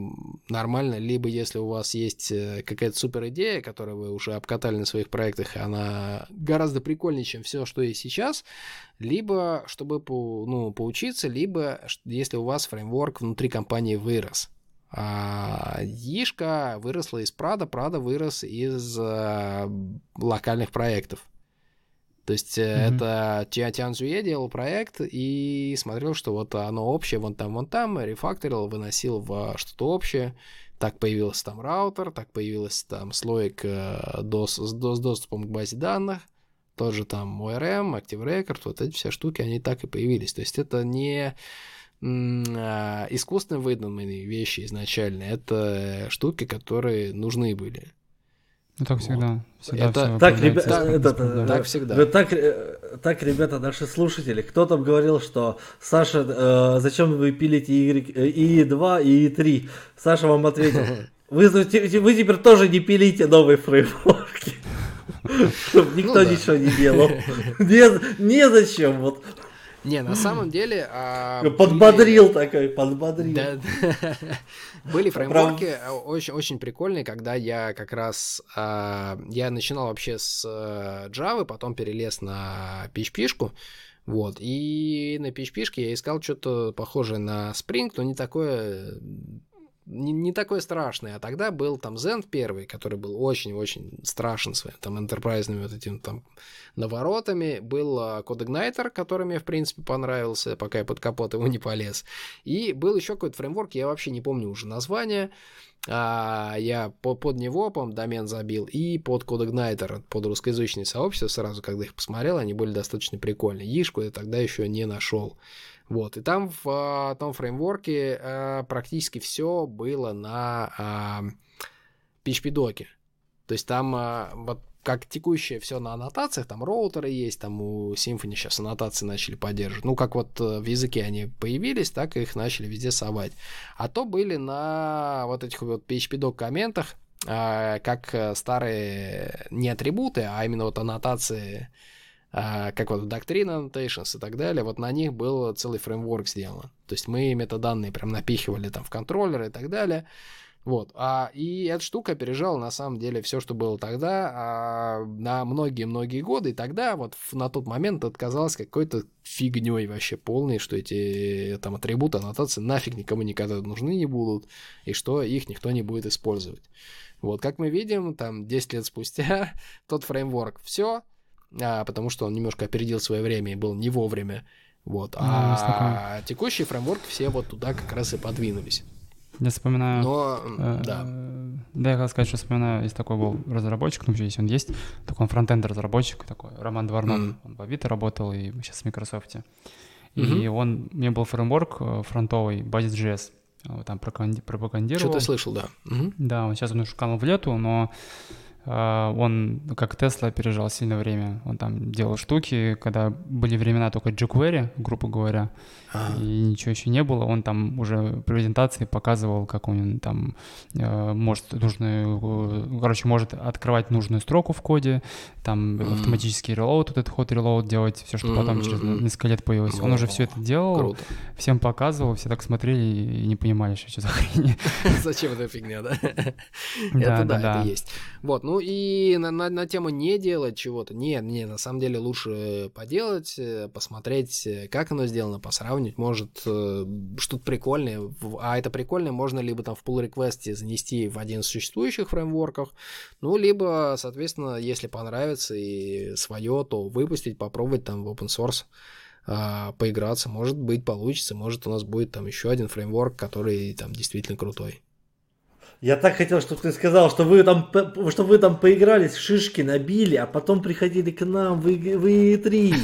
нормально, либо если у вас есть э, какая-то супер идея, которую вы уже обкатали на своих проектах, она гораздо прикольнее, чем все, что есть сейчас, либо чтобы ну, поучиться, либо если у вас фреймворк внутри компании вырос. А Ишка выросла из Прада, Прада вырос из а, локальных проектов. То есть mm-hmm. это Тиан Зуе делал проект и смотрел, что вот оно общее, вон там, вон там, рефакторил, выносил в что-то общее. Так появился там раутер, так появился там слоик DOS, DOS с доступом к базе данных, тоже там ORM, Active Record, вот эти все штуки, они так и появились. То есть это не а, искусственно выдуманные вещи изначально, это штуки, которые нужны были. Ну так всегда. Вот. всегда это, так, ребята, так, это, это, так всегда. Так, э, так, ребята, наши слушатели, кто там говорил, что Саша, э, зачем вы пилите И2 и И3? Саша вам ответил, (laughs) вы, вы теперь тоже не пилите новые фреймворки. (laughs) Чтобы никто ну, ничего не делал. (laughs) Не, незачем. Вот. Не, на самом деле... А, подбодрил такой, подбодрил. (laughs) Были фреймворки э, очень, прикольные, когда я как раз... А, я начинал вообще с э, Java, потом перелез на PHP-шку. Вот, и на PHP я искал что-то похожее на Spring, но не такое не, не такой страшный. А тогда был там Zen первый, который был очень-очень страшен своим там энтерпрайзными вот этим там наворотами. Был CodeIgniter, который мне, в принципе, понравился, пока я под капот его не полез. И был еще какой-то фреймворк, я вообще не помню уже название. А, я по, под него, по домен забил, и под CodeIgniter, под русскоязычное сообщество, сразу, когда их посмотрел, они были достаточно прикольные. Ишку я тогда еще не нашел. Вот, и там в а, том фреймворке а, практически все было на а, PHP-доке. То есть там а, вот как текущее все на аннотациях, там роутеры есть, там у Symfony сейчас аннотации начали поддерживать. Ну, как вот э, в языке они появились, так их начали везде совать. А то были на вот этих вот PHP-док комментах, а, как э, старые не атрибуты, а именно вот аннотации как вот Doctrine Annotations и так далее, вот на них был целый фреймворк сделан. То есть мы метаданные прям напихивали там в контроллеры и так далее. Вот. А, и эта штука опережала на самом деле все, что было тогда, а, на многие-многие годы. И тогда вот на тот момент это казалось какой-то фигней вообще полной, что эти там атрибуты, аннотации нафиг никому никогда нужны не будут, и что их никто не будет использовать. Вот, как мы видим, там 10 лет спустя (laughs) тот фреймворк все, а, потому что он немножко опередил свое время и был не вовремя. Вот. Да, а текущие фреймворки все вот туда как раз и подвинулись. Я вспоминаю... Но, э, да. Да, я хотел сказать, что вспоминаю, есть такой был разработчик, ну, здесь он есть, такой он фронтенд разработчик такой, Роман Дворнов, Мгм. он в Авито работал и сейчас в Microsoft. И Мгм. он, у меня был фреймворк э, фронтовый, Basis.js, там пропаганди- пропагандировал. Что-то слышал, да. Мгм. Да, он сейчас он канул в лету, но он, как Тесла, опережал сильное время. Он там делал штуки, когда были времена только jQuery, грубо говоря, Ага. и ничего еще не было. Он там уже презентации показывал, как он там э, может нужную, э, короче, может открывать нужную строку в коде, там автоматический релоуд, вот этот ход релоуд делать, все, что потом через несколько лет появилось. Он уже все это делал, Круто. всем показывал, все так смотрели и не понимали, что, за (laughs) хрень. Зачем эта фигня, да? Это да. это есть. Вот, ну и на, на, на тему не делать чего-то. Нет, не, на самом деле лучше поделать, э, посмотреть, э, как оно сделано, посравнить. Может, э, что-то прикольное. А это прикольное можно либо там в pull реквесте занести в один из существующих фреймворков, ну, либо, соответственно, если понравится и свое, то выпустить, попробовать там в open source а, поиграться. Может быть, получится. Может, у нас будет там еще один фреймворк, который там действительно крутой. Я так хотел, чтобы ты сказал, что вы там, что вы там поигрались, шишки набили, а потом приходили к нам в, И- в И3.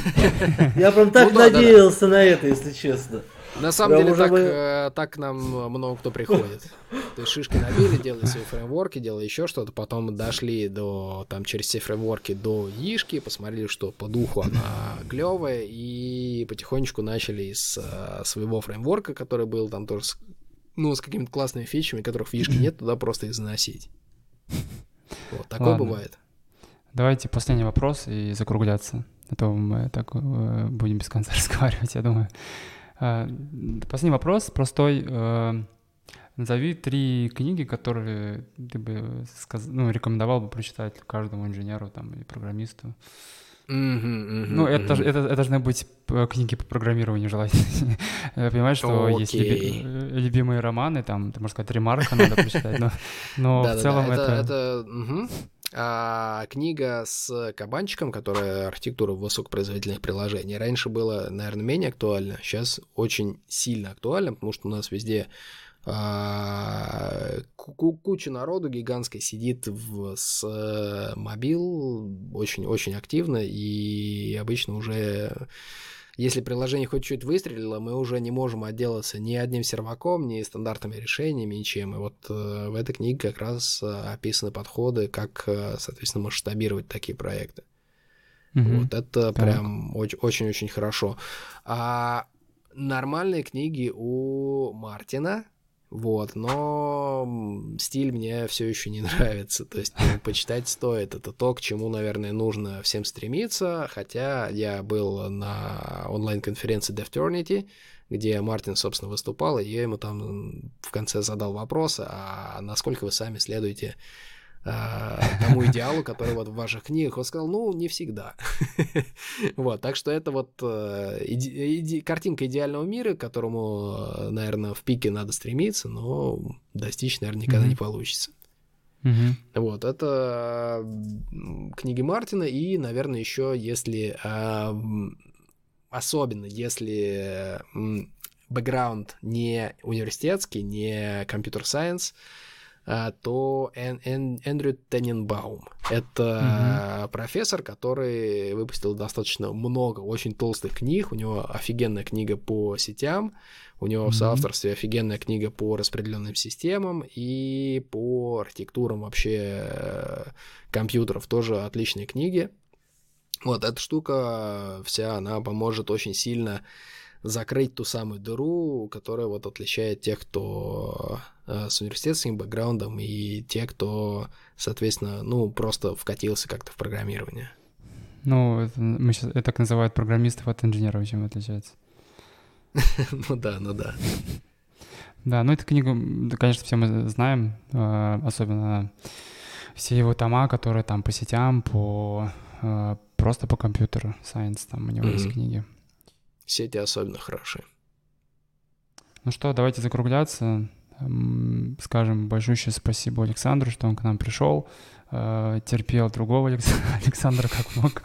Я прям так Ну да, да, да. надеялся на это, если честно. На самом Прям деле так, мы- э, так нам много кто приходит. То есть шишки набили, делали свои фреймворки, делали еще что-то, потом дошли до, там, через все фреймворки до Ишки, посмотрели, что по духу она клевая, и потихонечку начали из э, своего фреймворка, который был там тоже ну, с какими-то классными фичами, которых в Ишке нет, туда просто их заносить. Вот, такое Ладно. бывает. Давайте последний вопрос и закругляться. А то мы так э, будем без конца (laughs) разговаривать, я думаю. А, Последний вопрос простой. Э, Назови три книги, которые ты бы сказ- ну, рекомендовал бы прочитать каждому инженеру там, или программисту. Ну, это, это, это должны быть книги по программированию желательно. (laughs) Понимаешь, что есть люби- э, любимые романы, там, ты можешь сказать, ремарка надо прочитать, но, но в целом это... А, книга с кабанчиком, которая архитектура высокопроизводительных приложений. Раньше было, наверное, менее актуально, сейчас очень сильно актуально, потому что у нас везде куча народу гигантской сидит в, с э, мобил очень-очень активно, и обычно уже если приложение хоть чуть выстрелило, мы уже не можем отделаться ни одним серваком, ни стандартными решениями, ничем. И вот э, в этой книге как раз э, описаны подходы, как, соответственно, масштабировать такие проекты. Мгм. Вот это Так. прям оч- очень-очень хорошо. А нормальные книги у Мартина, вот, но стиль мне все еще не (laughs) нравится. То есть ну, почитать стоит. Это то, к чему, наверное, нужно всем стремиться. Хотя я был на онлайн-конференции Defternity, где Мартин, собственно, выступал, и я ему там в конце задал вопрос, а насколько вы сами следуете тому идеалу, который вот в ваших книгах. Он сказал, ну, не всегда. (laughs) Вот, так что это вот э, картинка идеального мира, к которому, наверное, в пике надо стремиться, но достичь, наверное, никогда не получится. Мгм. Вот, это книги Мартина, и, наверное, еще если, а, особенно если бэкграунд не университетский, не компьютер-сайенс, то Эн- Эн- Эндрю Тененбаум. Это профессор, который выпустил достаточно много очень толстых книг. У него офигенная книга по сетям, у него в Мгм. соавторстве офигенная книга по распределенным системам и по архитектурам вообще э, компьютеров. Тоже отличные книги. Вот эта штука вся, она поможет очень сильно закрыть ту самую дыру, которая вот отличает тех, кто э, с университетским бэкграундом и те, кто, соответственно, ну, просто вкатился как-то в программирование. Ну, это, мы сейчас, это так называют программистов от инженеров, чем отличается. (laughs) Ну да, ну да. Да, ну эту книгу, конечно, все мы знаем, э, особенно все его тома, которые там по сетям, по э, просто по компьютеру, science, там у него есть книги. Сети особенно хорошие. Ну что, давайте закругляться. Скажем большущее спасибо Александру, что он к нам пришел, э, терпел другого Алекс- (laughs) Александра как мог.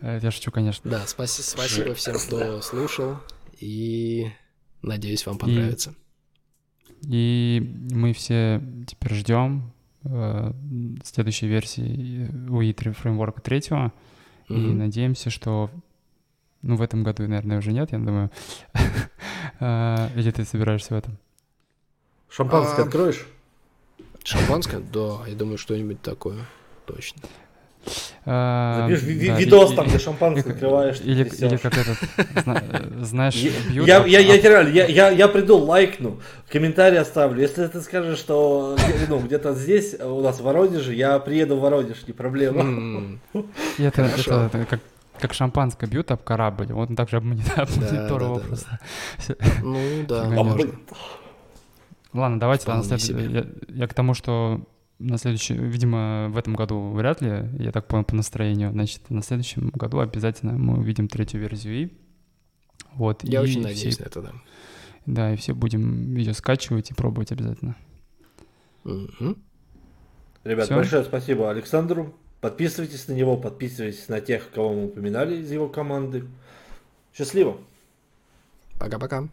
Это я шучу, конечно. Да, спаси- спасибо всем, кто слушал, и надеюсь, вам понравится. И мы все теперь ждем э, следующей версии UI3 фреймворка третьего. И Мгм. надеемся, что... Ну, в этом году, наверное, уже нет, я думаю. (laughs) А, Или ты собираешься в этом? Шампанское А, откроешь? Шампанское? Да, я думаю, что-нибудь такое. Точно. Запишешь да, видос там, где шампанское открываешь. Или, или как этот, э, знаешь, Я, бьют, я, я, я, а- реально, я, я, я приду, лайкну, комментарий оставлю. Если ты скажешь, что ну, где-то здесь, у нас в Воронеже, я приеду в Воронеж, не проблема. Это, это- это как, как шампанское бьют об корабль, вот он также об мони- (laughs) об Да, мониторовал да, да, просто. (laughs) Ну да, Ладно, давайте на Вполне след- себе. я, к тому, что на следующий, видимо, в этом году вряд ли, я так понял по настроению, значит, на следующем году обязательно мы увидим третью версию И. Вот, Я и очень все- надеюсь на это, да. Да, и все будем ее скачивать и пробовать обязательно. Мгм. Ребят, Всё. большое спасибо Александру. Подписывайтесь на него, подписывайтесь на тех, кого мы упоминали из его команды. Счастливо! Пока-пока.